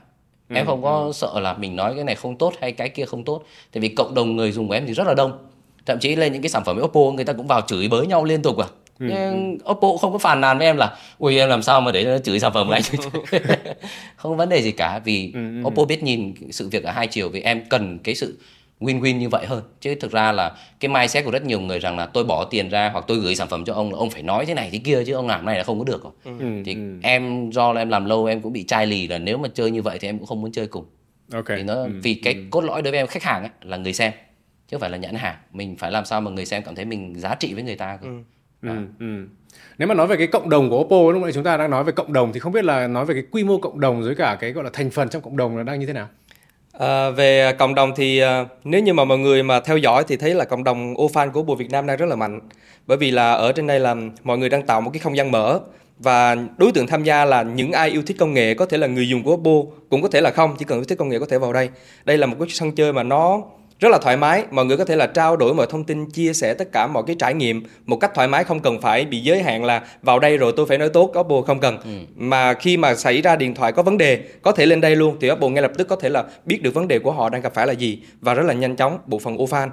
ừ, em không có ừ. sợ là mình nói cái này không tốt hay cái kia không tốt tại vì cộng đồng người dùng của em thì rất là đông thậm chí lên những cái sản phẩm Oppo người ta cũng vào chửi bới nhau liên tục à ừ. nhưng ừ. Oppo không có phàn nàn với em là ui em làm sao mà để nó chửi sản phẩm của anh không vấn đề gì cả vì ừ, ừ. Oppo biết nhìn sự việc ở hai chiều vì em cần cái sự win-win như vậy hơn chứ thực ra là cái mindset của rất nhiều người rằng là tôi bỏ tiền ra hoặc tôi gửi sản phẩm cho ông là ông phải nói thế này thế kia chứ ông làm này là không có được rồi. Ừ. thì ừ. em do là em làm lâu em cũng bị chai lì là nếu mà chơi như vậy thì em cũng không muốn chơi cùng okay. thì nó ừ. vì cái ừ. cốt lõi đối với em khách hàng ấy, là người xem chứ không phải là nhãn hàng mình phải làm sao mà người xem cảm thấy mình giá trị với người ta cơ. Ừ. Ừ. Ừ. Nếu mà nói về cái cộng đồng của Oppo lúc nãy chúng ta đang nói về cộng đồng thì không biết là nói về cái quy mô cộng đồng với cả cái gọi là thành phần trong cộng đồng là đang như thế nào? À, về cộng đồng thì à, nếu như mà mọi người mà theo dõi thì thấy là cộng đồng ô fan của bùi Việt Nam đang rất là mạnh. Bởi vì là ở trên đây là mọi người đang tạo một cái không gian mở và đối tượng tham gia là những ai yêu thích công nghệ có thể là người dùng của Oppo cũng có thể là không chỉ cần yêu thích công nghệ có thể vào đây. Đây là một cái sân chơi mà nó rất là thoải mái mọi người có thể là trao đổi mọi thông tin chia sẻ tất cả mọi cái trải nghiệm một cách thoải mái không cần phải bị giới hạn là vào đây rồi tôi phải nói tốt Oppo không cần ừ. mà khi mà xảy ra điện thoại có vấn đề có thể lên đây luôn thì Oppo ngay lập tức có thể là biết được vấn đề của họ đang gặp phải là gì và rất là nhanh chóng bộ phận Ofan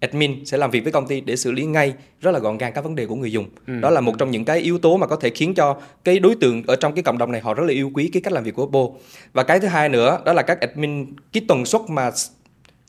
admin sẽ làm việc với công ty để xử lý ngay rất là gọn gàng các vấn đề của người dùng ừ. đó là một trong những cái yếu tố mà có thể khiến cho cái đối tượng ở trong cái cộng đồng này họ rất là yêu quý cái cách làm việc của Oppo và cái thứ hai nữa đó là các admin cái tần suất mà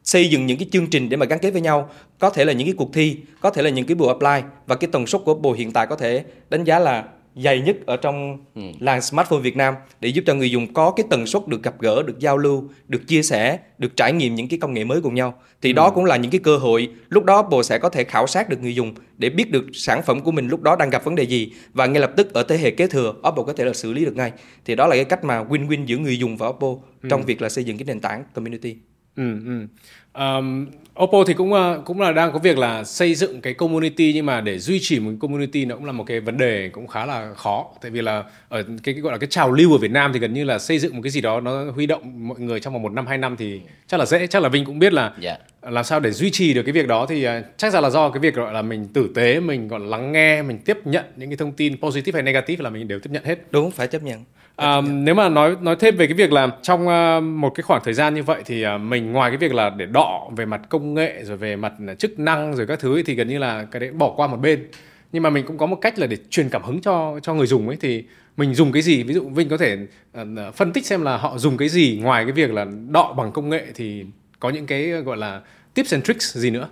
xây dựng những cái chương trình để mà gắn kết với nhau có thể là những cái cuộc thi có thể là những cái buổi apply và cái tần suất của Oppo hiện tại có thể đánh giá là dày nhất ở trong ừ. làng smartphone Việt Nam để giúp cho người dùng có cái tần suất được gặp gỡ, được giao lưu, được chia sẻ, được trải nghiệm những cái công nghệ mới cùng nhau. Thì ừ. đó cũng là những cái cơ hội lúc đó Apple sẽ có thể khảo sát được người dùng để biết được sản phẩm của mình lúc đó đang gặp vấn đề gì và ngay lập tức ở thế hệ kế thừa Apple có thể là xử lý được ngay. Thì đó là cái cách mà win-win giữa người dùng và Apple ừ. trong việc là xây dựng cái nền tảng community. Ừ, ừ. Um, Oppo thì cũng ờ, cũng là đang có việc là xây dựng cái community nhưng mà để duy trì một community nó cũng là một cái vấn đề cũng khá là khó tại vì là ở cái, cái gọi là cái trào lưu ở Việt Nam thì gần như là xây dựng một cái gì đó nó huy động mọi người trong vòng một năm hai năm thì chắc là dễ chắc là Vinh cũng biết là yeah. Dạ. làm sao để duy trì được cái việc đó thì uh, chắc là do cái việc gọi là mình tử tế mình còn lắng nghe mình tiếp nhận những cái thông tin positive hay negative là mình đều tiếp nhận hết đúng phải chấp nhận À, nếu mà nói nói thêm về cái việc là trong uh, một cái khoảng thời gian như vậy thì uh, mình ngoài cái việc là để đọ về mặt công nghệ rồi về mặt chức năng rồi các thứ ấy, thì gần như là cái đấy bỏ qua một bên nhưng mà mình cũng có một cách là để truyền cảm hứng cho cho người dùng ấy thì mình dùng cái gì ví dụ Vinh có thể uh, phân tích xem là họ dùng cái gì ngoài cái việc là đọ bằng công nghệ thì có những cái gọi là tips and tricks gì nữa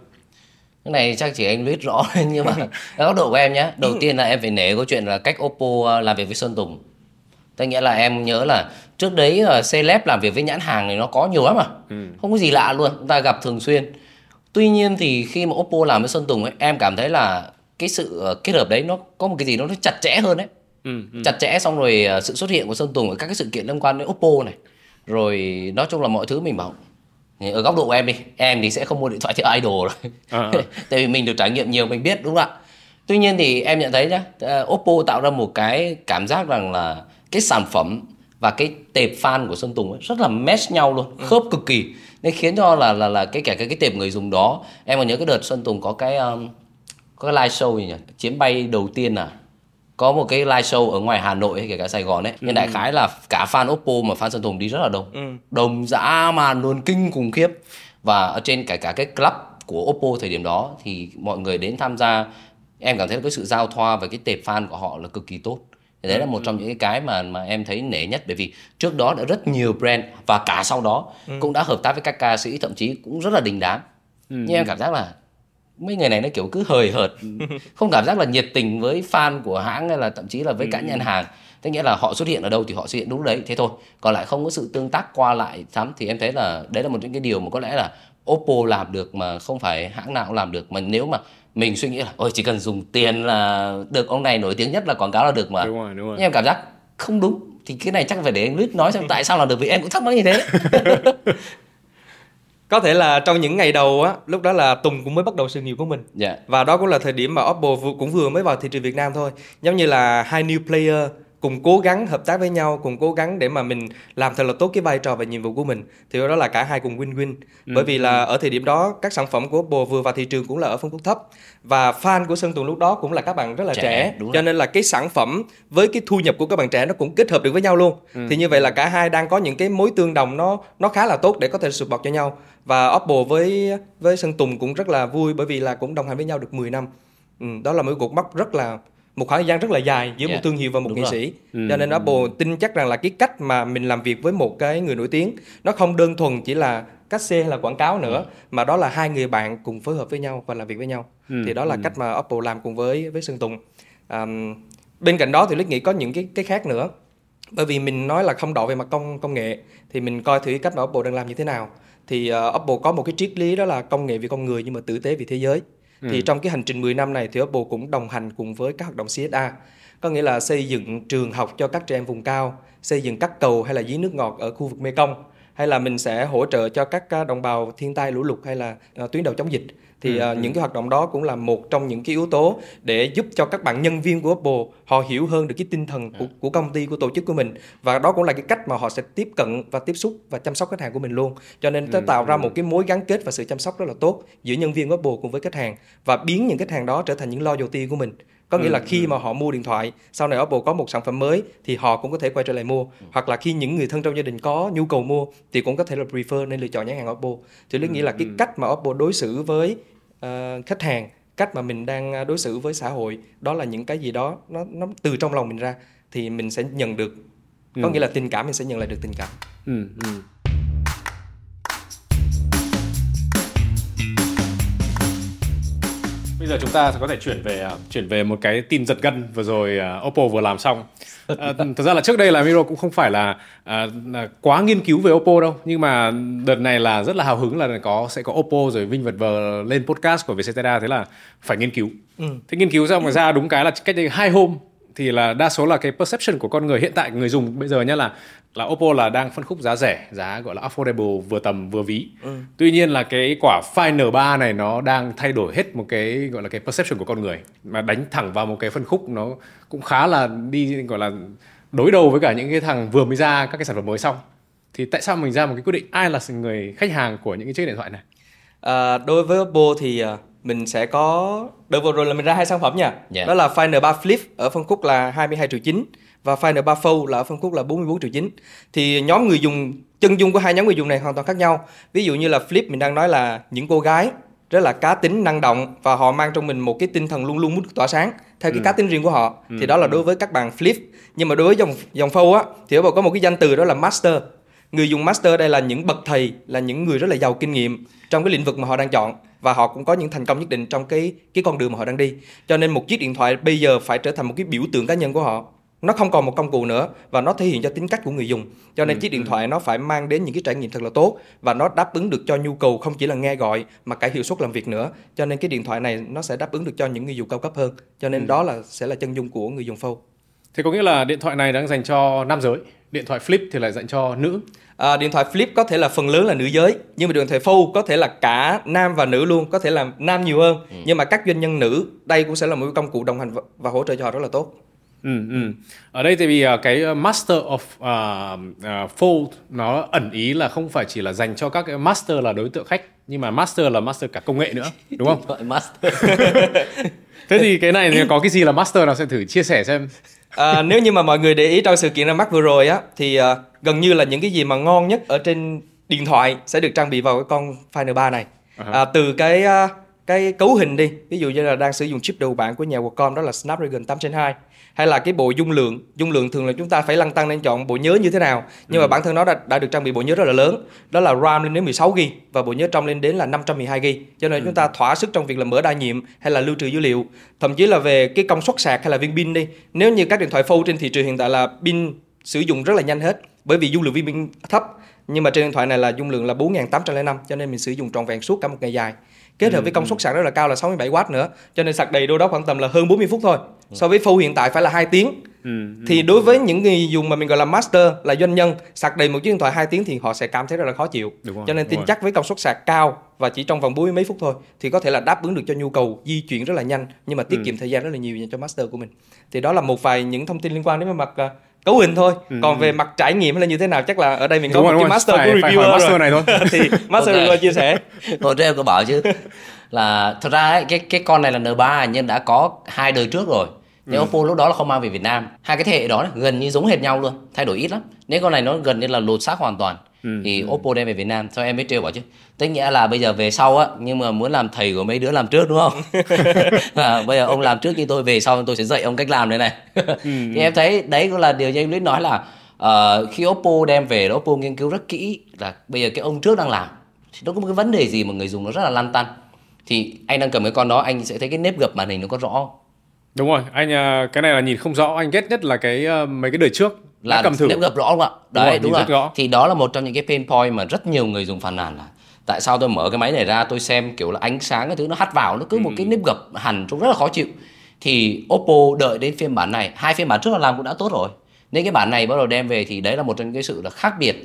cái này chắc chỉ anh biết rõ nhưng mà góc độ của em nhé đầu tiên là em phải nể câu chuyện là cách Oppo làm việc với Sơn Tùng Tức nghĩa là em nhớ là trước đấy uh, celeb làm việc với nhãn hàng này nó có nhiều lắm mà. Ừ. Không có gì lạ luôn, chúng ta gặp thường xuyên. Tuy nhiên thì khi mà Oppo làm với Sơn Tùng ấy, em cảm thấy là cái sự uh, kết hợp đấy nó có một cái gì nó chặt chẽ hơn đấy. Ừ, ừ. Chặt chẽ xong rồi uh, sự xuất hiện của Sơn Tùng ở các cái sự kiện liên quan đến Oppo này. Rồi nói chung là mọi thứ mình bảo ở góc độ của em đi, em thì sẽ không mua điện thoại theo idol rồi. À, à. Tại vì mình được trải nghiệm nhiều mình biết đúng không ạ? Tuy nhiên thì em nhận thấy nhá, uh, Oppo tạo ra một cái cảm giác rằng là cái sản phẩm và cái tệp fan của Sơn Tùng ấy rất là match nhau luôn ừ. khớp cực kỳ nên khiến cho là là là cái cả cái cái tệp người dùng đó. Em còn nhớ cái đợt Sơn Tùng có cái um, có cái live show gì nhỉ? Chuyến bay đầu tiên à? Có một cái live show ở ngoài Hà Nội hay kể cả Sài Gòn ấy. Nhưng đại ừ. khái là cả fan Oppo mà fan Sơn Tùng đi rất là đông. Ừ. đông dã man luôn kinh khủng khiếp. Và ở trên cả cả cái club của Oppo thời điểm đó thì mọi người đến tham gia. Em cảm thấy cái sự giao thoa và cái tệp fan của họ là cực kỳ tốt thì đấy là một trong những cái mà mà em thấy nể nhất. Bởi vì trước đó đã rất nhiều brand và cả sau đó ừ. cũng đã hợp tác với các ca sĩ thậm chí cũng rất là đình đám. Ừ. nhưng em cảm giác là mấy người này nó kiểu cứ hời hợt không cảm giác là nhiệt tình với fan của hãng hay là thậm chí là với ừ. cả nhãn hàng. Tức nghĩa là họ xuất hiện ở đâu thì họ xuất hiện đúng đấy. Thế thôi. Còn lại không có sự tương tác qua lại lắm thì em thấy là đấy là một những cái điều mà có lẽ là Oppo làm được mà không phải hãng nào cũng làm được. Mà nếu mà mình suy nghĩ là ôi chỉ cần dùng tiền là được ông này nổi tiếng nhất là quảng cáo là được mà đúng rồi, đúng rồi. nhưng em cảm giác không đúng thì cái này chắc phải để anh Lít nói xem tại sao làm được vì em cũng thắc mắc như thế có thể là trong những ngày đầu á lúc đó là Tùng cũng mới bắt đầu sự nghiệp của mình yeah. Dạ. và đó cũng là thời điểm mà Oppo cũng vừa mới vào thị trường Việt Nam thôi giống như là hai new player cùng cố gắng hợp tác với nhau cùng cố gắng để mà mình làm thật là tốt cái vai trò và nhiệm vụ của mình. Thì đó là cả hai cùng win-win. Ừ. bởi vì là ở thời điểm đó các sản phẩm của Oppo vừa vào thị trường cũng là ở phân khúc thấp. Và fan của Sơn Tùng lúc đó cũng là các bạn rất là trẻ, trẻ. cho nên là cái sản phẩm với cái thu nhập của các bạn trẻ nó cũng kết hợp được với nhau luôn. Ừ. thì như vậy là cả hai đang có những cái mối tương đồng nó nó khá là tốt để có thể support cho nhau. Và Oppo với với Sơn Tùng cũng rất là vui bởi vì là cũng đồng hành với nhau được 10 năm. Ừ, đó là một cuộc mốc rất là một khoảng thời gian rất là dài giữa yeah. một dạ, thương hiệu và một nghệ sĩ ừ. cho nên Apple tin chắc rằng là cái cách mà mình làm việc với một cái người nổi tiếng nó không đơn thuần chỉ là cách xe hay là quảng cáo nữa ừ. mà đó là hai người bạn cùng phối hợp với nhau và làm việc với nhau ừ. thì đó là ừ. cách mà Apple làm cùng với với Sơn Tùng um, bên cạnh đó thì Lít nghĩ có những cái cái khác nữa bởi vì mình nói là không độ về mặt công công nghệ thì mình coi thử cách mà Apple đang làm như thế nào thì uh, Apple có một cái triết lý đó là công nghệ vì con người nhưng mà tử tế vì thế giới thì ừ. trong cái hành trình 10 năm này thì Apple cũng đồng hành cùng với các hoạt động CSA có nghĩa là xây dựng trường học cho các trẻ em vùng cao xây dựng các cầu hay là giếng nước ngọt ở khu vực Mekong. Hay là mình sẽ hỗ trợ cho các đồng bào thiên tai lũ lụt hay là uh, tuyến đầu chống dịch thì ừ, uh, những cái hoạt động đó cũng là một trong những cái yếu tố để giúp cho các bạn nhân viên của Apple họ hiểu hơn được cái tinh thần của, của công ty của tổ chức của mình. Và đó cũng là cái cách mà họ sẽ tiếp cận và tiếp xúc và chăm sóc khách hàng của mình luôn. Cho nên nó ừ, tạo ra một cái mối gắn kết và sự chăm sóc rất là tốt giữa nhân viên của Apple cùng với khách hàng và biến những khách hàng đó trở thành những lo loyalty của mình. Có nghĩa ừ, là khi ừ. mà họ mua điện thoại sau này Apple có một sản phẩm mới thì họ cũng có thể quay trở lại mua. Ừ. hoặc là khi những người thân trong gia đình có nhu cầu mua thì cũng có thể là prefer nên lựa chọn nhãn hàng Apple thì lý ừ, nghĩ là cái cách mà Apple đối xử với uh, khách hàng cách mà mình đang đối xử với xã hội đó là những cái gì đó nó nó từ trong lòng mình ra thì mình sẽ nhận được có ừ. nghĩa là tình cảm mình sẽ nhận lại được tình cảm ừ, ừ. Giờ chúng ta có thể chuyển về à, chuyển về một cái tin giật gân vừa rồi uh, Oppo vừa làm xong. Uh, thật ra là trước đây là Miro cũng không phải là, uh, là quá nghiên cứu về Oppo đâu, nhưng mà đợt này là rất là hào hứng là có sẽ có Oppo rồi Vinh vật vờ lên podcast của Vietcetera thế là phải nghiên cứu. Ừ. Thế nghiên cứu xong rồi ra đúng cái là cách đây hai hôm thì là đa số là cái perception của con người hiện tại người dùng bây giờ nhá là là Oppo là đang phân khúc giá rẻ, giá gọi là affordable vừa tầm vừa ví. Ừ. Tuy nhiên là cái quả Find N3 này nó đang thay đổi hết một cái gọi là cái perception của con người mà đánh thẳng vào một cái phân khúc nó cũng khá là đi gọi là đối đầu với cả những cái thằng vừa mới ra các cái sản phẩm mới xong. Thì tại sao mình ra một cái quyết định ai là người khách hàng của những cái chiếc điện thoại này? À, đối với Oppo thì uh mình sẽ có đợt vừa rồi là mình ra hai sản phẩm nha yeah. Dạ. đó là Find N3 Flip ở phân khúc là 22 triệu 9 và Find N3 Fold là ở phân khúc là 44 triệu 9 thì nhóm người dùng chân dung của hai nhóm người dùng này hoàn toàn khác nhau ví dụ như là Flip mình đang nói là những cô gái rất là cá tính năng động và họ mang trong mình một cái tinh thần luôn luôn muốn tỏa sáng theo cái ừ. cá tính riêng của họ ừ. thì đó là đối với các bạn flip nhưng mà đối với dòng dòng fold á thì nó có một cái danh từ đó là master người dùng master đây là những bậc thầy là những người rất là giàu kinh nghiệm trong cái lĩnh vực mà họ đang chọn và họ cũng có những thành công nhất định trong cái cái con đường mà họ đang đi. Cho nên một chiếc điện thoại bây giờ phải trở thành một cái biểu tượng cá nhân của họ. Nó không còn một công cụ nữa và nó thể hiện cho tính cách của người dùng. Cho nên ừ, chiếc điện ừ. thoại nó phải mang đến những cái trải nghiệm thật là tốt và nó đáp ứng được cho nhu cầu không chỉ là nghe gọi mà cả hiệu suất làm việc nữa. Cho nên cái điện thoại này nó sẽ đáp ứng được cho những người dùng cao cấp hơn. Cho nên ừ. đó là sẽ là chân dung của người dùng phone thì có nghĩa là điện thoại này đang dành cho nam giới điện thoại flip thì lại dành cho nữ à, điện thoại flip có thể là phần lớn là nữ giới nhưng mà điện thoại fold có thể là cả nam và nữ luôn có thể là nam nhiều hơn ừ. nhưng mà các doanh nhân nữ đây cũng sẽ là một công cụ đồng hành và, hỗ trợ cho họ rất là tốt Ừ, ừ. Ở đây thì vì uh, cái master of uh, uh, fold nó ẩn ý là không phải chỉ là dành cho các cái master là đối tượng khách nhưng mà master là master cả công nghệ nữa đúng không? master. Thế thì cái này thì có cái gì là master nào sẽ thử chia sẻ xem à, nếu như mà mọi người để ý trong sự kiện ra mắt vừa rồi á thì à, gần như là những cái gì mà ngon nhất ở trên điện thoại sẽ được trang bị vào cái con Find 3 này uh-huh. à, từ cái à, cái cấu hình đi. Ví dụ như là đang sử dụng chip đầu bản của nhà Qualcomm đó là Snapdragon 8 Gen 2 hay là cái bộ dung lượng. Dung lượng thường là chúng ta phải lăn tăng lên chọn bộ nhớ như thế nào. Nhưng ừ. mà bản thân nó đã, đã được trang bị bộ nhớ rất là lớn. Đó là RAM lên đến 16 GB và bộ nhớ trong lên đến là 512 GB cho nên ừ. chúng ta thỏa sức trong việc là mở đa nhiệm hay là lưu trữ dữ liệu. Thậm chí là về cái công suất sạc hay là viên pin đi. Nếu như các điện thoại Fold trên thị trường hiện tại là pin sử dụng rất là nhanh hết bởi vì dung lượng viên pin thấp nhưng mà trên điện thoại này là dung lượng là 4805 cho nên mình sử dụng trọn vẹn suốt cả một ngày dài kết hợp ừ, với công ừ. suất sạc rất là cao là 67W nữa cho nên sạc đầy đâu đó khoảng tầm là hơn 40 phút thôi. Ừ. so với full hiện tại phải là 2 tiếng. Thì đối với những người dùng mà mình gọi là master là doanh nhân sạc đầy một chiếc điện thoại 2 tiếng thì họ sẽ cảm thấy rất là khó chịu. Rồi, cho nên tin chắc với công suất sạc cao và chỉ trong vòng 40 mấy phút thôi thì có thể là đáp ứng được cho nhu cầu di chuyển rất là nhanh nhưng mà tiết kiệm thời gian rất là nhiều cho master của mình. Thì đó là một vài những thông tin liên quan đến mặt à, cấu hình thôi. Ừ. còn về mặt trải nghiệm hay là như thế nào chắc là ở đây mình có đúng một rồi, cái master phải, của reviewer phải master này thôi. Thì master okay. chia sẻ. Hồi trước em có bảo chứ là thật ra ấy, cái cái con này là N3 nhưng đã có hai đời trước rồi. Nhưng ừ. Oppo lúc đó là không mang về Việt Nam. Hai cái thế hệ đó gần như giống hệt nhau luôn thay đổi ít lắm. Nếu con này nó gần như là lột xác hoàn toàn ừ. thì ừ. Oppo đem về Việt Nam. Sao em mới trêu bảo chứ? Tức nghĩa là bây giờ về sau á nhưng mà muốn làm thầy của mấy đứa làm trước đúng không? À, bây giờ ông làm trước khi tôi về sau tôi sẽ dạy ông cách làm đây này. Ừ. thì em thấy đấy cũng là điều như anh Lít nói là uh, khi Oppo đem về Oppo nghiên cứu rất kỹ là bây giờ cái ông trước đang làm thì nó có một cái vấn đề gì mà người dùng nó rất là lăn tăn. Thì anh đang cầm cái con đó anh sẽ thấy cái nếp gập màn hình nó có rõ đúng rồi anh à, cái này là nhìn không rõ. Anh ghét nhất là cái à, mấy cái đời trước là cầm thử. gập rõ không ạ? Đấy đúng, rồi, đúng rồi. thì đó là một trong những cái pain point mà rất nhiều người dùng phàn nàn là tại sao tôi mở cái máy này ra tôi xem kiểu là ánh sáng cái thứ nó hắt vào nó cứ ừ. một cái nếp gập hẳn trông rất là khó chịu. Thì Oppo đợi đến phiên bản này. Hai phiên bản trước là làm cũng đã tốt rồi. Nên cái bản này bắt đầu đem về thì đấy là một trong những cái sự là khác biệt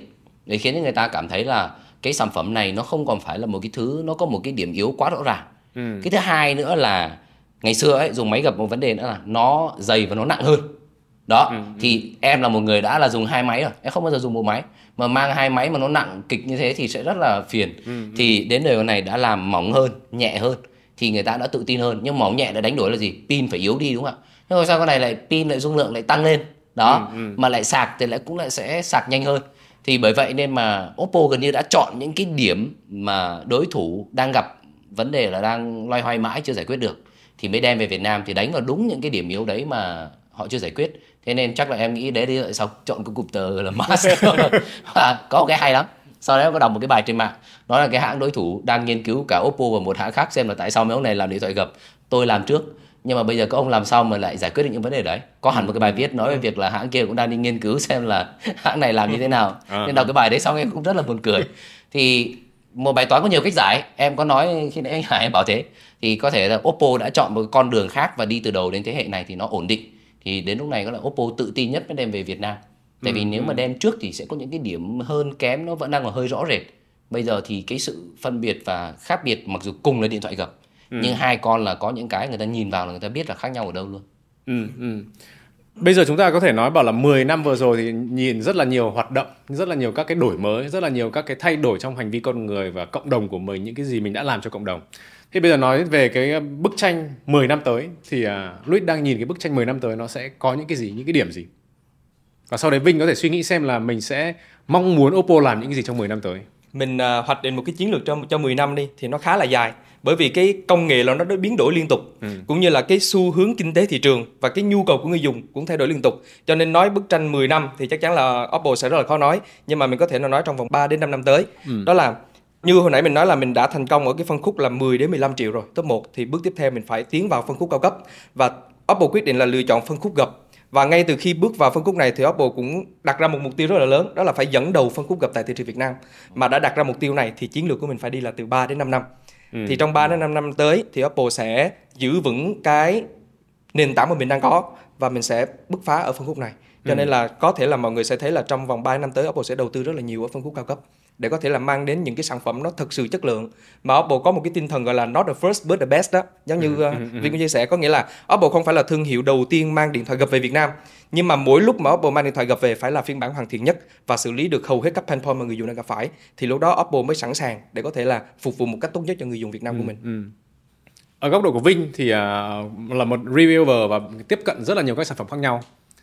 để khiến cho người ta cảm thấy là cái sản phẩm này nó không còn phải là một cái thứ nó có một cái điểm yếu quá rõ ràng. Ừ. cái thứ hai nữa là ngày xưa ấy dùng máy gập một vấn đề nữa là nó dày và nó nặng hơn đó ừ, ừ. thì em là một người đã là dùng hai máy rồi. Em không bao giờ dùng một máy. Mà mang hai máy mà nó nặng kịch như thế thì sẽ rất là phiền. Ừ, ừ. thì đến đời này đã làm mỏng hơn nhẹ hơn. Thì người ta đã tự tin hơn. Nhưng mỏng nhẹ đã đánh đổi là gì? Pin phải yếu đi đúng không ạ? Nhưng mà sao cái này lại pin lại dung lượng lại tăng lên? Đó ừ, ừ. mà lại sạc thì lại cũng lại sẽ sạc nhanh hơn. Thì bởi vậy nên mà Oppo gần như đã chọn những cái điểm mà đối thủ đang gặp vấn đề là đang loay hoay mãi chưa giải quyết được. Thì mới đem về Việt Nam thì đánh vào đúng những cái điểm yếu đấy mà họ chưa giải quyết thế nên chắc là em nghĩ đấy đi sau chọn cái cụm từ là mask có một cái hay lắm. Sau đó em có đọc một cái bài trên mạng nói là cái hãng đối thủ đang nghiên cứu cả Oppo và một hãng khác xem là tại sao mấy ông này làm điện thoại gập. Tôi làm trước nhưng mà bây giờ các ông làm sao mà lại giải quyết được những vấn đề đấy. Có hẳn một cái bài viết nói về việc là hãng kia cũng đang đi nghiên cứu xem là hãng này làm như thế nào. À. nên đọc cái bài đấy xong em cũng rất là buồn cười. Thì một bài toán có nhiều cách giải. Em có nói khi nãy anh Hải bảo thế. Thì có thể là Oppo đã chọn một con đường khác và đi từ đầu đến thế hệ này thì nó ổn định thì đến lúc này có là Oppo tự tin nhất mới đem về Việt Nam tại vì ừ, nếu ừ. mà đem trước thì sẽ có những cái điểm hơn kém nó vẫn đang là hơi rõ rệt bây giờ thì cái sự phân biệt và khác biệt mặc dù cùng là điện thoại gập ừ. nhưng hai con là có những cái người ta nhìn vào là người ta biết là khác nhau ở đâu luôn ừ, ừ. Bây giờ chúng ta có thể nói bảo là 10 năm vừa rồi thì nhìn rất là nhiều hoạt động, rất là nhiều các cái đổi mới, rất là nhiều các cái thay đổi trong hành vi con người và cộng đồng của mình, những cái gì mình đã làm cho cộng đồng. Thì bây giờ nói về cái bức tranh 10 năm tới thì uh, Luis đang nhìn cái bức tranh 10 năm tới nó sẽ có những cái gì, những cái điểm gì? Và sau đấy Vinh có thể suy nghĩ xem là mình sẽ mong muốn Oppo làm những cái gì trong 10 năm tới. Mình uh, hoạch định một cái chiến lược cho cho 10 năm đi thì nó khá là dài bởi vì cái công nghệ là nó biến đổi liên tục ừ. cũng như là cái xu hướng kinh tế thị trường và cái nhu cầu của người dùng cũng thay đổi liên tục cho nên nói bức tranh 10 năm thì chắc chắn là Oppo sẽ rất là khó nói nhưng mà mình có thể nói trong vòng 3 đến 5 năm tới ừ. đó là như hồi nãy mình nói là mình đã thành công ở cái phân khúc là 10 đến 15 triệu rồi top 1 thì bước tiếp theo mình phải tiến vào phân khúc cao cấp. Và Oppo quyết định là lựa chọn phân khúc gập. Và ngay từ khi bước vào phân khúc này thì Oppo cũng đặt ra một mục tiêu rất là lớn đó là phải dẫn đầu phân khúc gập tại thị trường Việt Nam. Mà đã đặt ra mục tiêu này thì chiến lược của mình phải đi là từ 3 đến 5 năm. Ừ. thì trong 3 đến 5 năm tới thì Oppo sẽ giữ vững cái nền tảng mà mình đang có và mình sẽ bứt phá ở phân khúc này. Cho ừ. nên là có thể là mọi người sẽ thấy là trong vòng 3 năm tới Oppo sẽ đầu tư rất là nhiều ở phân khúc cao cấp để có thể là mang đến những cái sản phẩm nó thực sự chất lượng. Mà Oppo có một cái tinh thần gọi là not the first but the best đó. Giống như uh, Vinh có chia sẻ có nghĩa là Oppo không phải là thương hiệu đầu tiên mang điện thoại gập về Việt Nam. Nhưng mà mỗi lúc mà Oppo mang điện thoại gập về phải là phiên bản hoàn thiện nhất và xử lý được hầu hết các pain point mà người dùng đang gặp phải thì lúc đó Oppo mới sẵn sàng để có thể là phục vụ một cách tốt nhất cho người dùng Việt Nam của mình. ở góc độ của Vinh thì uh, là một reviewer và tiếp cận rất là nhiều các sản phẩm khác nhau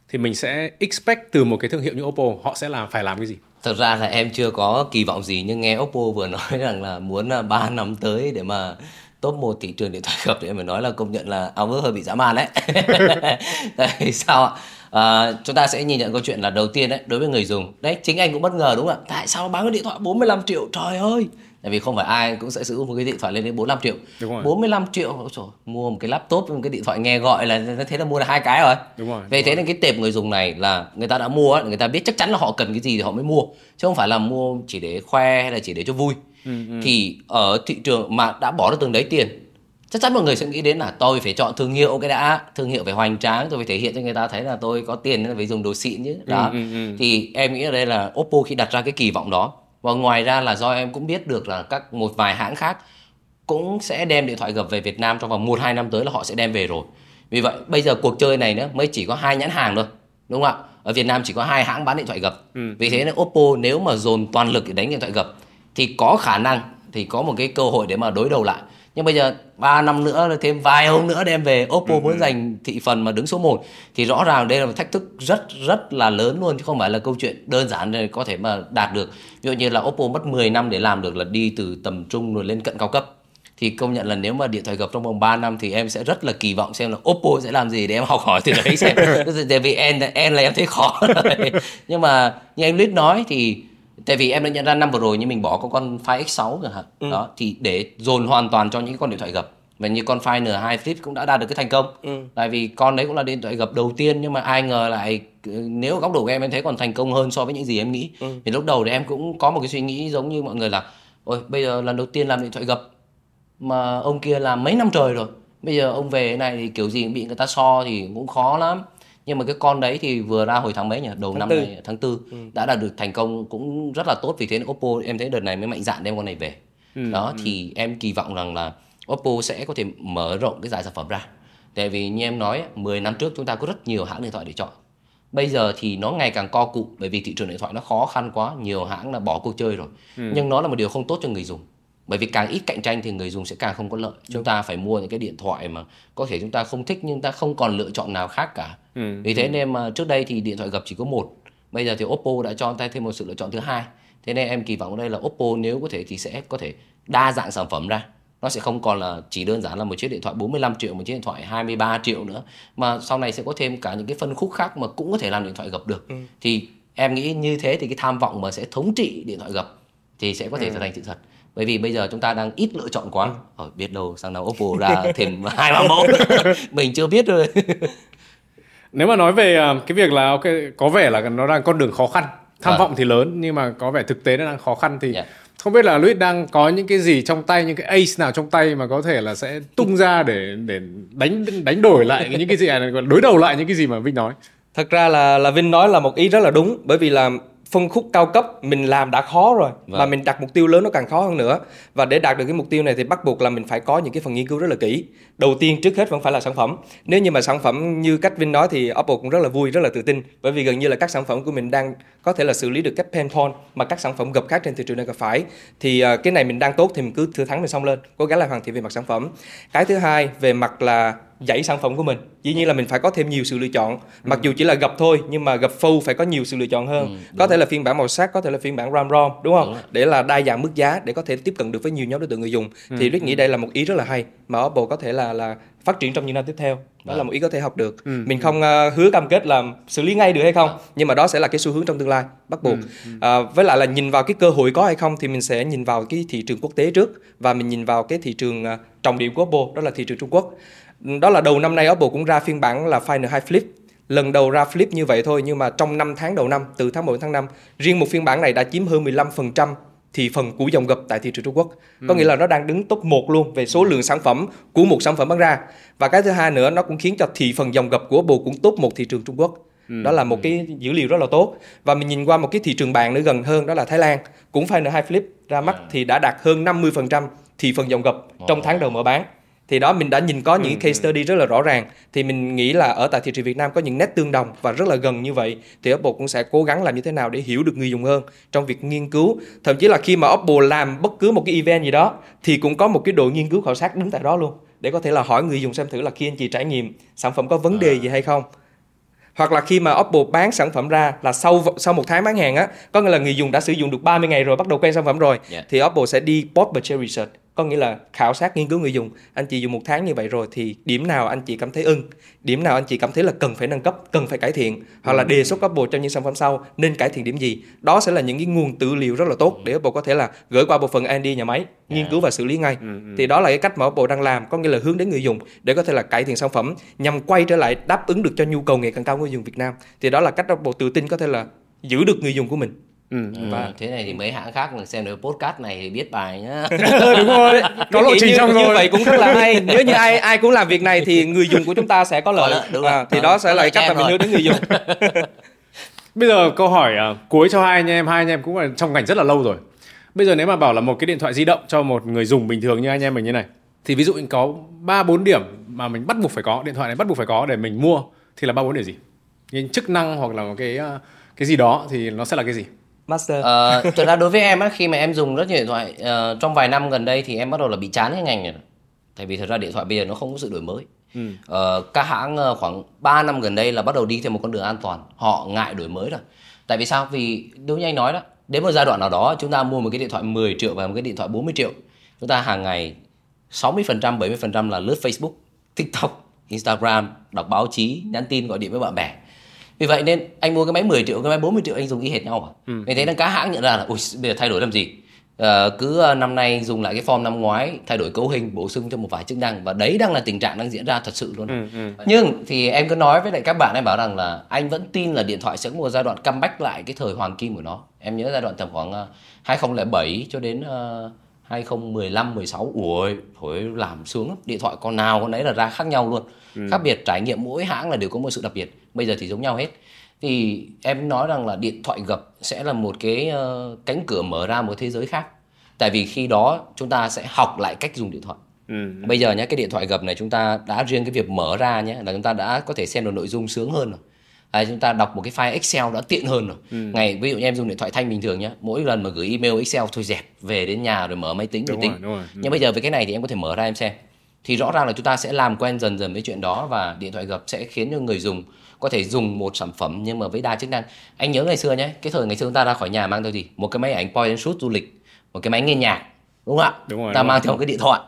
thì mình sẽ expect từ một cái thương hiệu như Oppo họ sẽ làm phải làm cái gì thật ra là em chưa có kỳ vọng gì nhưng nghe Oppo vừa nói rằng là muốn à, 3 năm tới để mà top một thị trường điện thoại gặp thì em phải nói là công nhận là áo ước hơi bị dã man đấy. Tại sao ạ? À, chúng ta sẽ nhìn nhận câu chuyện là đầu tiên đấy đối với người dùng. Đấy chính anh cũng bất ngờ đúng không ạ? Tại sao bán cái điện thoại 45 triệu? Trời ơi tại vì không phải ai cũng sẽ sử dụng một cái điện thoại lên đến 45 triệu Đúng rồi. 45 triệu trời, mua một cái laptop một cái điện thoại nghe gọi là thế là mua được hai cái rồi Đúng rồi. Vậy thế nên cái tệp người dùng này là người ta đã mua người ta biết chắc chắn là họ cần cái gì thì họ mới mua chứ không phải là mua chỉ để khoe hay là chỉ để cho vui ừ, ừ. thì ở thị trường mà đã bỏ được từng đấy tiền chắc chắn mọi người sẽ nghĩ đến là tôi phải chọn thương hiệu cái đã thương hiệu phải hoành tráng tôi phải thể hiện cho người ta thấy là tôi có tiền nên phải dùng đồ xịn chứ đó ừ, ừ, ừ. thì em nghĩ ở đây là Oppo khi đặt ra cái kỳ vọng đó và ngoài ra là do em cũng biết được là các một vài hãng khác cũng sẽ đem điện thoại gập về Việt Nam trong vòng 1 2 năm tới là họ sẽ đem về rồi. Vì vậy bây giờ cuộc chơi này nữa mới chỉ có hai nhãn hàng thôi. Đúng không ạ? Ở Việt Nam chỉ có hai hãng bán điện thoại gập. Ừ. Vì thế nên Oppo nếu mà dồn toàn lực để đánh điện thoại gập thì có khả năng thì có một cái cơ hội để mà đối đầu lại nhưng bây giờ 3 năm nữa thêm vài hôm nữa đem về Oppo ừ. muốn ừ. giành thị phần mà đứng số 1 thì rõ ràng đây là một thách thức rất rất là lớn luôn chứ không phải là câu chuyện đơn giản để có thể mà đạt được ví dụ như là Oppo mất 10 năm để làm được là đi từ tầm trung rồi lên cận cao cấp thì công nhận là nếu mà điện thoại gập trong vòng 3 năm thì em sẽ rất là kỳ vọng xem là Oppo sẽ làm gì để em học hỏi từ đấy xem tại vì em em là em thấy khó rồi. nhưng mà như anh Lít nói thì tại vì em đã nhận ra năm vừa rồi như mình bỏ có con Fire X6 chẳng hạn ừ. đó thì để dồn hoàn toàn cho những con điện thoại gập và như con Fire N2 Flip cũng đã đạt được cái thành công ừ. tại vì con đấy cũng là điện thoại gập đầu tiên nhưng mà ai ngờ lại nếu góc độ của em em thấy còn thành công hơn so với những gì em nghĩ ừ. thì lúc đầu thì em cũng có một cái suy nghĩ giống như mọi người là ôi bây giờ lần đầu tiên làm điện thoại gập mà ông kia làm mấy năm trời rồi bây giờ ông về này thì kiểu gì cũng bị người ta so thì cũng khó lắm nhưng mà cái con đấy thì vừa ra hồi tháng mấy nhỉ đầu tháng năm 4. này tháng tư ừ. đã đạt được thành công cũng rất là tốt vì thế nên Oppo em thấy đợt này mới mạnh dạn đem con này về ừ, đó ừ. thì em kỳ vọng rằng là Oppo sẽ có thể mở rộng cái giải sản phẩm ra tại vì như em nói 10 năm trước chúng ta có rất nhiều hãng điện thoại để chọn bây giờ thì nó ngày càng co cụ bởi vì thị trường điện thoại nó khó khăn quá nhiều hãng là bỏ cuộc chơi rồi ừ. nhưng nó là một điều không tốt cho người dùng bởi vì càng ít cạnh tranh thì người dùng sẽ càng không có lợi chúng ta phải mua những cái điện thoại mà có thể chúng ta không thích nhưng ta không còn lựa chọn nào khác cả ừ. vì thế ừ. nên mà trước đây thì điện thoại gập chỉ có một bây giờ thì oppo đã cho tay thêm một sự lựa chọn thứ hai thế nên em kỳ vọng ở đây là oppo nếu có thể thì sẽ có thể đa dạng sản phẩm ra nó sẽ không còn là chỉ đơn giản là một chiếc điện thoại 45 triệu một chiếc điện thoại 23 triệu nữa mà sau này sẽ có thêm cả những cái phân khúc khác mà cũng có thể làm điện thoại gập được ừ. thì em nghĩ như thế thì cái tham vọng mà sẽ thống trị điện thoại gập thì sẽ có thể ừ. trở thành sự thật bởi vì bây giờ chúng ta đang ít lựa chọn quá ừ. Ờ, biết đâu sang nào Oppo ra thêm hai ba mẫu mình chưa biết rồi nếu mà nói về ờ, cái việc là ok có vẻ là nó đang con đường khó khăn tham à. vọng thì lớn nhưng mà có vẻ thực tế nó đang khó khăn thì yeah. Dạ. không biết là Luis đang có những cái gì trong tay những cái ace nào trong tay mà có thể là sẽ tung ra để để đánh đánh đổi lại những cái gì này đối đầu lại những cái gì mà Vinh nói thật ra là là Vinh nói là một ý rất là đúng bởi vì là phân khúc cao cấp mình làm đã khó rồi vâng. mà mình đặt mục tiêu lớn nó càng khó hơn nữa và để đạt được cái mục tiêu này thì bắt buộc là mình phải có những cái phần nghiên cứu rất là kỹ đầu tiên trước hết vẫn phải là sản phẩm. Nếu như mà sản phẩm như cách Vin nói thì Apple cũng rất là vui rất là tự tin. Bởi vì gần như là các sản phẩm của mình đang có thể là xử lý được các pain point mà các sản phẩm gặp khác trên thị trường đang gặp phải. Thì uh, cái này mình đang tốt thì mình cứ thừa thắng mình xong lên cố gắng là hoàn thiện về mặt sản phẩm. Cái thứ hai về mặt là dãy sản phẩm của mình. Dĩ nhiên là mình phải có thêm nhiều sự lựa chọn. Mặc dù chỉ là gặp thôi nhưng mà gặp full phải có nhiều sự lựa chọn hơn. Ừ, có thể là phiên bản màu sắc có thể là phiên bản ram rom đúng không? Đúng. để là đa dạng mức giá để có thể tiếp cận được với nhiều nhóm đối tượng người dùng. Ừ, thì Rick nghĩ đây là một ý rất là hay mà Apple có thể là là phát triển trong những năm tiếp theo đó à. là một ý có thể học được ừ, mình ừ. không uh, hứa cam kết là xử lý ngay được hay không à. nhưng mà đó sẽ là cái xu hướng trong tương lai bắt buộc ừ, ừ. Uh, với lại là nhìn vào cái cơ hội có hay không thì mình sẽ nhìn vào cái thị trường quốc tế trước và mình nhìn vào cái thị trường uh, trọng điểm của Apple đó là thị trường Trung Quốc đó là đầu năm nay Apple cũng ra phiên bản là Final 2 Flip lần đầu ra Flip như vậy thôi nhưng mà trong 5 tháng đầu năm từ tháng 1 đến tháng 5 riêng một phiên bản này đã chiếm hơn 15% thị phần của dòng gập tại thị trường Trung Quốc. Ừ. Có nghĩa là nó đang đứng top 1 luôn về số lượng sản phẩm của một sản phẩm bán ra. Và cái thứ hai nữa nó cũng khiến cho thị phần dòng gập của Apple cũng top một thị trường Trung Quốc. Ừ. Đó là một cái dữ liệu rất là tốt. Và mình nhìn qua một cái thị trường bạn nữa gần hơn đó là Thái Lan, cũng Final 2 Flip ra mắt à. thì đã đạt hơn 50% thị phần dòng gập trong tháng đầu mở bán thì đó mình đã nhìn có những ừ, case ừ. study rất là rõ ràng thì mình nghĩ là ở tại thị trường Việt Nam có những nét tương đồng và rất là gần như vậy thì Apple cũng sẽ cố gắng làm như thế nào để hiểu được người dùng hơn trong việc nghiên cứu thậm chí là khi mà Apple làm bất cứ một cái event gì đó thì cũng có một cái đội nghiên cứu khảo sát đứng tại đó luôn để có thể là hỏi người dùng xem thử là khi anh chị trải nghiệm sản phẩm có vấn đề à. gì hay không hoặc là khi mà Apple bán sản phẩm ra là sau sau một tháng bán hàng á có nghĩa là người dùng đã sử dụng được 30 ngày rồi bắt đầu quen sản phẩm rồi yeah. Dạ. thì Apple sẽ đi post purchase research có nghĩa là khảo sát nghiên cứu người dùng. Anh chị dùng một tháng như vậy rồi thì điểm nào anh chị cảm thấy ưng? Điểm nào anh chị cảm thấy là cần phải nâng cấp cần phải cải thiện? Hoặc là đề xuất Apple trong những sản phẩm sau nên cải thiện điểm gì? Đó sẽ là những cái nguồn tư liệu rất là tốt để Apple có thể là gửi qua bộ phận R&D nhà máy nghiên cứu và xử lý ngay. Ừ, ừ. thì đó là cái cách mà Apple đang làm có nghĩa là hướng đến người dùng để có thể là cải thiện sản phẩm nhằm quay trở lại đáp ứng được cho nhu cầu ngày càng cao của người dùng Việt Nam. Thì đó là cách Apple tự tin có thể là giữ được người dùng của mình Ừ, và thế này thì mấy hãng khác mà xem được podcast này thì biết bài nhá. Đúng rồi có lộ trình trong rồi. như vậy cũng rất là hay. Nếu như ai ai cũng làm việc này thì người dùng của chúng ta sẽ có lợi đúng à, thì đó sẽ là cách mà mình hướng đến người dùng. Bây giờ câu hỏi uh, cuối cho hai anh em. Hai anh em cũng là trong ngành rất là lâu rồi. Bây giờ nếu mà bảo là một cái điện thoại di động cho một người dùng bình thường như anh em mình như này thì ví dụ mình có ba bốn điểm mà mình bắt buộc phải có điện thoại này bắt buộc phải có để mình mua thì là ba bốn điểm gì? Những chức năng hoặc là một cái uh, cái gì đó thì nó sẽ là cái gì master. Uh, thực ra đối với em á khi mà em dùng rất nhiều điện thoại uh, trong vài năm gần đây thì em bắt đầu là bị chán cái ngành này tại vì thật ra điện thoại bây giờ nó không có sự đổi mới. Ừ. uh, các hãng uh, khoảng 3 năm gần đây là bắt đầu đi theo một con đường an toàn. Họ ngại đổi mới rồi. Tại vì sao? Vì đúng như anh nói đó đến một giai đoạn nào đó chúng ta mua một cái điện thoại 10 triệu và một cái điện thoại 40 triệu chúng ta hàng ngày 60% 70% là lướt Facebook TikTok Instagram đọc báo chí nhắn tin gọi điện với bạn bè vì vậy nên anh mua cái máy 10 triệu cái máy 40 triệu anh dùng y hệt nhau à ừ. nên thấy là cá hãng nhận ra là ui bây giờ thay đổi làm gì à, cứ ờ, năm nay dùng lại cái form năm ngoái thay đổi cấu hình bổ sung cho một vài chức năng và đấy đang là tình trạng đang diễn ra thật sự luôn ừ, ừ. nhưng thì em cứ nói với lại các bạn em bảo rằng là anh vẫn tin là điện thoại sẽ có một giai đoạn comeback lại cái thời hoàng kim của nó em nhớ giai đoạn tầm khoảng 2007 ờ, cho đến uh, 2015 16 ủi thôi làm sướng điện thoại con nào con đấy là ra khác nhau luôn. Ừ. khác biệt trải nghiệm mỗi hãng là đều có một sự đặc biệt. Bây giờ thì giống nhau hết. Thì em nói rằng là điện thoại gập sẽ là một cái uh, cánh cửa mở ra một thế giới khác. Tại vì khi đó chúng ta sẽ học lại cách dùng điện thoại. Ừ. bây giờ nhé cái điện thoại gập này chúng ta đã riêng cái việc mở ra nhé là chúng ta đã có thể xem được nội dung sướng hơn rồi à, chúng ta đọc một cái file Excel đã tiện hơn rồi. Ừ. Ngày ví dụ như em dùng điện thoại thanh bình thường nhé, mỗi lần mà gửi email Excel thôi dẹp về đến nhà rồi mở máy tính rồi tính. Rồi, rồi. Ừ. Nhưng bây giờ với cái này thì em có thể mở ra em xem. Thì rõ ràng là chúng ta sẽ làm quen dần dần với chuyện đó và điện thoại gập sẽ khiến cho người dùng có thể dùng một sản phẩm nhưng mà với đa chức năng. Anh nhớ ngày xưa nhé, cái thời ngày xưa chúng ta ra khỏi nhà mang theo gì? Một cái máy ảnh point and shoot du lịch, một cái máy nghe nhạc, đúng không ạ? Đúng rồi, ta đúng mang rồi. theo cái điện thoại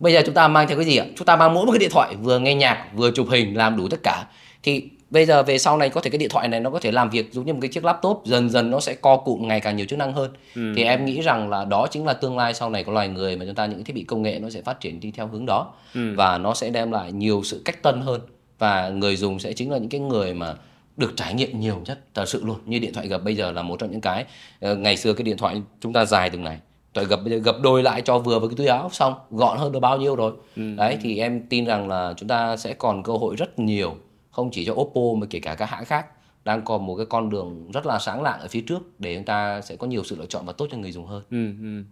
bây giờ chúng ta mang theo cái gì ạ chúng ta mang mỗi một cái điện thoại vừa nghe nhạc vừa chụp hình làm đủ tất cả thì bây giờ về sau này có thể cái điện thoại này nó có thể làm việc giống như một cái chiếc laptop dần dần nó sẽ co cụm ngày càng nhiều chức năng hơn ừ. thì em nghĩ rằng là đó chính là tương lai sau này của loài người mà chúng ta những thiết bị công nghệ nó sẽ phát triển đi theo hướng đó ừ. và nó sẽ đem lại nhiều sự cách tân hơn và người dùng sẽ chính là những cái người mà được trải nghiệm nhiều nhất thật sự luôn như điện thoại gập bây giờ là một trong những cái uh, ngày xưa cái điện thoại chúng ta dài từng này thoại gập bây giờ gập đôi lại cho vừa với cái túi áo xong gọn hơn được bao nhiêu rồi ừ. đấy thì em tin rằng là chúng ta sẽ còn cơ hội rất nhiều không chỉ cho Oppo mà kể cả các hãng khác đang còn một cái con đường rất là sáng lạng ở phía trước để chúng ta sẽ có nhiều sự lựa chọn và tốt cho người dùng hơn. Ừ, ừ.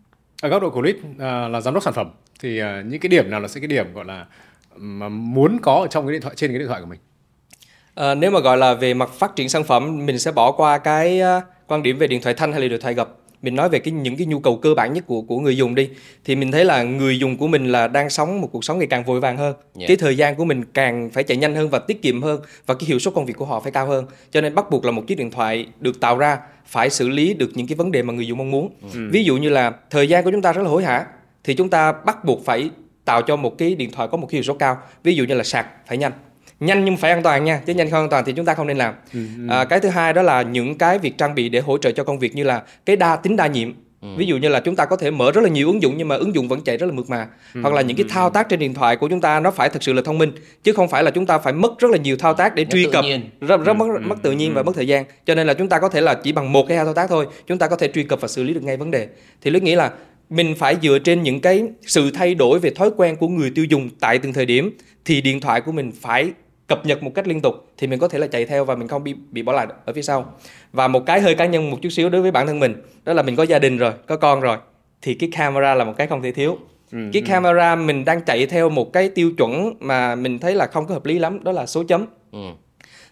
Ở góc độ của Lít à, là giám đốc sản phẩm thì à, những cái điểm nào là sẽ cái điểm gọi là mà muốn có ở trong cái điện thoại trên cái điện thoại của mình? À, nếu mà gọi là về mặt phát triển sản phẩm mình sẽ bỏ qua cái uh, quan điểm về điện thoại thanh hay là điện thoại gập mình nói về cái những cái nhu cầu cơ bản nhất của của người dùng đi thì mình thấy là người dùng của mình là đang sống một cuộc sống ngày càng vội vàng hơn. Yeah. cái thời gian của mình càng phải chạy nhanh hơn và tiết kiệm hơn và cái hiệu suất công việc của họ phải cao hơn. Cho nên bắt buộc là một chiếc điện thoại được tạo ra phải xử lý được những cái vấn đề mà người dùng mong muốn. Ừ. ví dụ như là thời gian của chúng ta rất là hối hả thì chúng ta bắt buộc phải tạo cho một cái điện thoại có một cái hiệu suất cao. Ví dụ như là sạc phải nhanh nhanh nhưng phải an toàn nha chứ nhanh không an toàn thì chúng ta không nên làm. Ừ, ừ. À, cái thứ hai đó là những cái việc trang bị để hỗ trợ cho công việc như là cái đa tính đa nhiệm. Ừ. ví dụ như là chúng ta có thể mở rất là nhiều ứng dụng nhưng mà ứng dụng vẫn chạy rất là mượt mà. Ừ. hoặc là những cái thao tác trên điện thoại của chúng ta nó phải thực sự là thông minh chứ không phải là chúng ta phải mất rất là nhiều thao tác để truy cập rất, rất mất mất tự nhiên và mất thời gian. Cho nên là chúng ta có thể là chỉ bằng một cái hai thao tác thôi chúng ta có thể truy cập và xử lý được ngay vấn đề. Thì lý nghĩ là mình phải dựa trên những cái sự thay đổi về thói quen của người tiêu dùng tại từng thời điểm thì điện thoại của mình phải cập nhật một cách liên tục thì mình có thể là chạy theo và mình không bị bị bỏ lại ở phía sau. Và một cái hơi cá nhân một chút xíu đối với bản thân mình đó là mình có gia đình rồi có con rồi thì cái camera là một cái không thể thiếu. Ừ, cái ừ. camera mình đang chạy theo một cái tiêu chuẩn mà mình thấy là không có hợp lý lắm đó là số chấm. Ừ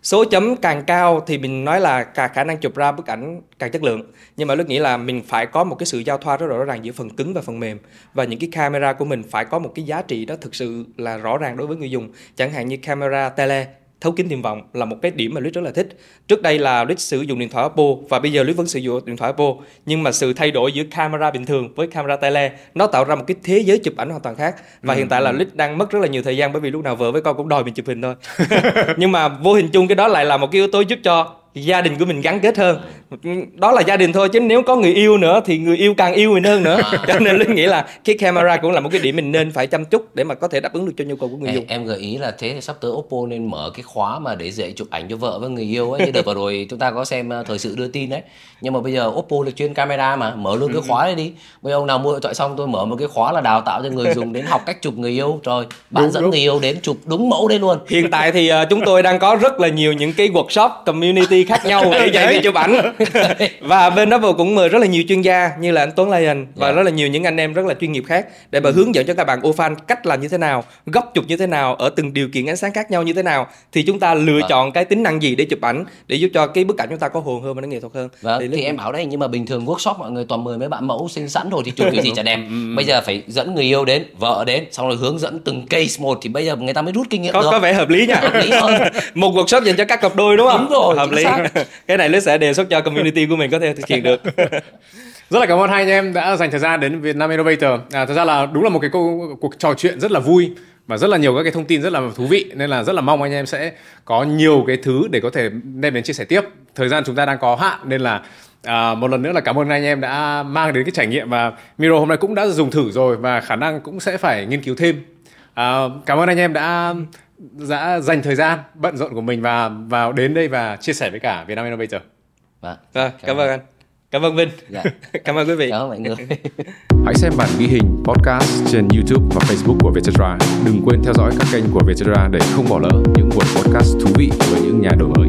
số chấm càng cao thì mình nói là cả khả năng chụp ra bức ảnh càng chất lượng. Nhưng mà lúc nghĩ là mình phải có một cái sự giao thoa rất rõ ràng giữa phần cứng và phần mềm. Và những cái camera của mình phải có một cái giá trị đó thực sự là rõ ràng đối với người dùng. Chẳng hạn như camera tele thấu kính tiềm vọng là một cái điểm mà Lít rất là thích. Trước đây là Lít sử dụng điện thoại Oppo và bây giờ Lít vẫn sử dụng điện thoại Oppo nhưng mà sự thay đổi giữa camera bình thường với camera tele nó tạo ra một cái thế giới chụp ảnh hoàn toàn khác và ừ, hiện tại là Lít đang mất rất là nhiều thời gian bởi vì lúc nào vợ với con cũng đòi mình chụp hình thôi. nhưng mà vô hình chung cái đó lại là một cái yếu tố giúp cho gia đình của mình gắn kết hơn. Đó là gia đình thôi chứ nếu có người yêu nữa thì người yêu càng yêu mình hơn nữa. À. cho nên linh nghĩ là cái camera cũng là một cái điểm mình nên phải chăm chút để mà có thể đáp ứng được cho nhu cầu của người dùng em gợi ý là thế thì sắp tới Oppo nên mở cái khóa mà để dạy chụp ảnh cho vợ với người yêu ấy. Như đợt vừa rồi chúng ta có xem ờ, thời sự đưa tin đấy nhưng mà bây giờ Oppo là chuyên camera mà mở luôn cái ừ. khóa này đi. Bây giờ ông nào mua điện thoại xong tôi mở một cái khóa là đào tạo cho người dùng đến học cách chụp người yêu. Rồi bạn đúng, dẫn đúng. người yêu đến chụp đúng mẫu đấy luôn. Hiện tại thì uh, chúng tôi đang có rất là nhiều những cái workshop community khác nhau để dạy đi chụp ảnh và bên đó cũng mời rất là nhiều chuyên gia như là anh Tuấn Lion và yeah. Dạ. rất là nhiều những anh em rất là chuyên nghiệp khác để mà ừ. hướng dẫn cho các bạn fan cách làm như thế nào góc chụp như thế nào ở từng điều kiện ánh sáng khác nhau như thế nào. Thì chúng ta lựa à. chọn cái tính năng gì để chụp ảnh để giúp cho cái bức ảnh chúng ta có hồn hơn và nó nghệ thuật hơn. Vâng, thì, thì em bảo đấy nhưng mà bình thường workshop mọi người toàn mời mấy bạn mẫu sinh sẵn rồi thì chụp cái gì chả đẹp. Ừ, ừ, bây giờ phải dẫn người yêu đến vợ đến xong rồi hướng dẫn từng case một thì bây giờ người ta mới rút kinh nghiệm có, được. có vẻ hợp lý nha hợp lý hơn. Một workshop dành cho các cặp đôi đúng không? Đúng rồi hợp lý cái này nó sẽ đề xuất cho community của mình có thể thực hiện được. Rất là cảm ơn hai anh em đã dành thời gian đến Việt Nam Innovator. À, thật ra là đúng là một cái câu, cuộc trò chuyện rất là vui và rất là nhiều các cái thông tin rất là thú vị nên là rất là mong anh em sẽ có nhiều cái thứ để có thể đem đến chia sẻ tiếp. Thời gian chúng ta đang có hạn nên là À, một lần nữa là cảm ơn anh em đã mang đến cái trải nghiệm và Miro hôm nay cũng đã dùng thử rồi và khả năng cũng sẽ phải nghiên cứu thêm. À, cảm ơn anh em đã đã dành thời gian bận rộn của mình và vào đến đây và chia sẻ với cả Vietnam Innovator. Vâng, à, cảm, cảm ơn anh. Cảm ơn Vinh. Dạ. cảm ơn quý vị. Cảm ơn mọi người. Hãy xem bản ghi hình podcast trên YouTube và Facebook của Vietcetera. Đừng quên theo dõi các kênh của Vietcetera để không bỏ lỡ những buổi podcast thú vị với những nhà đổi mới.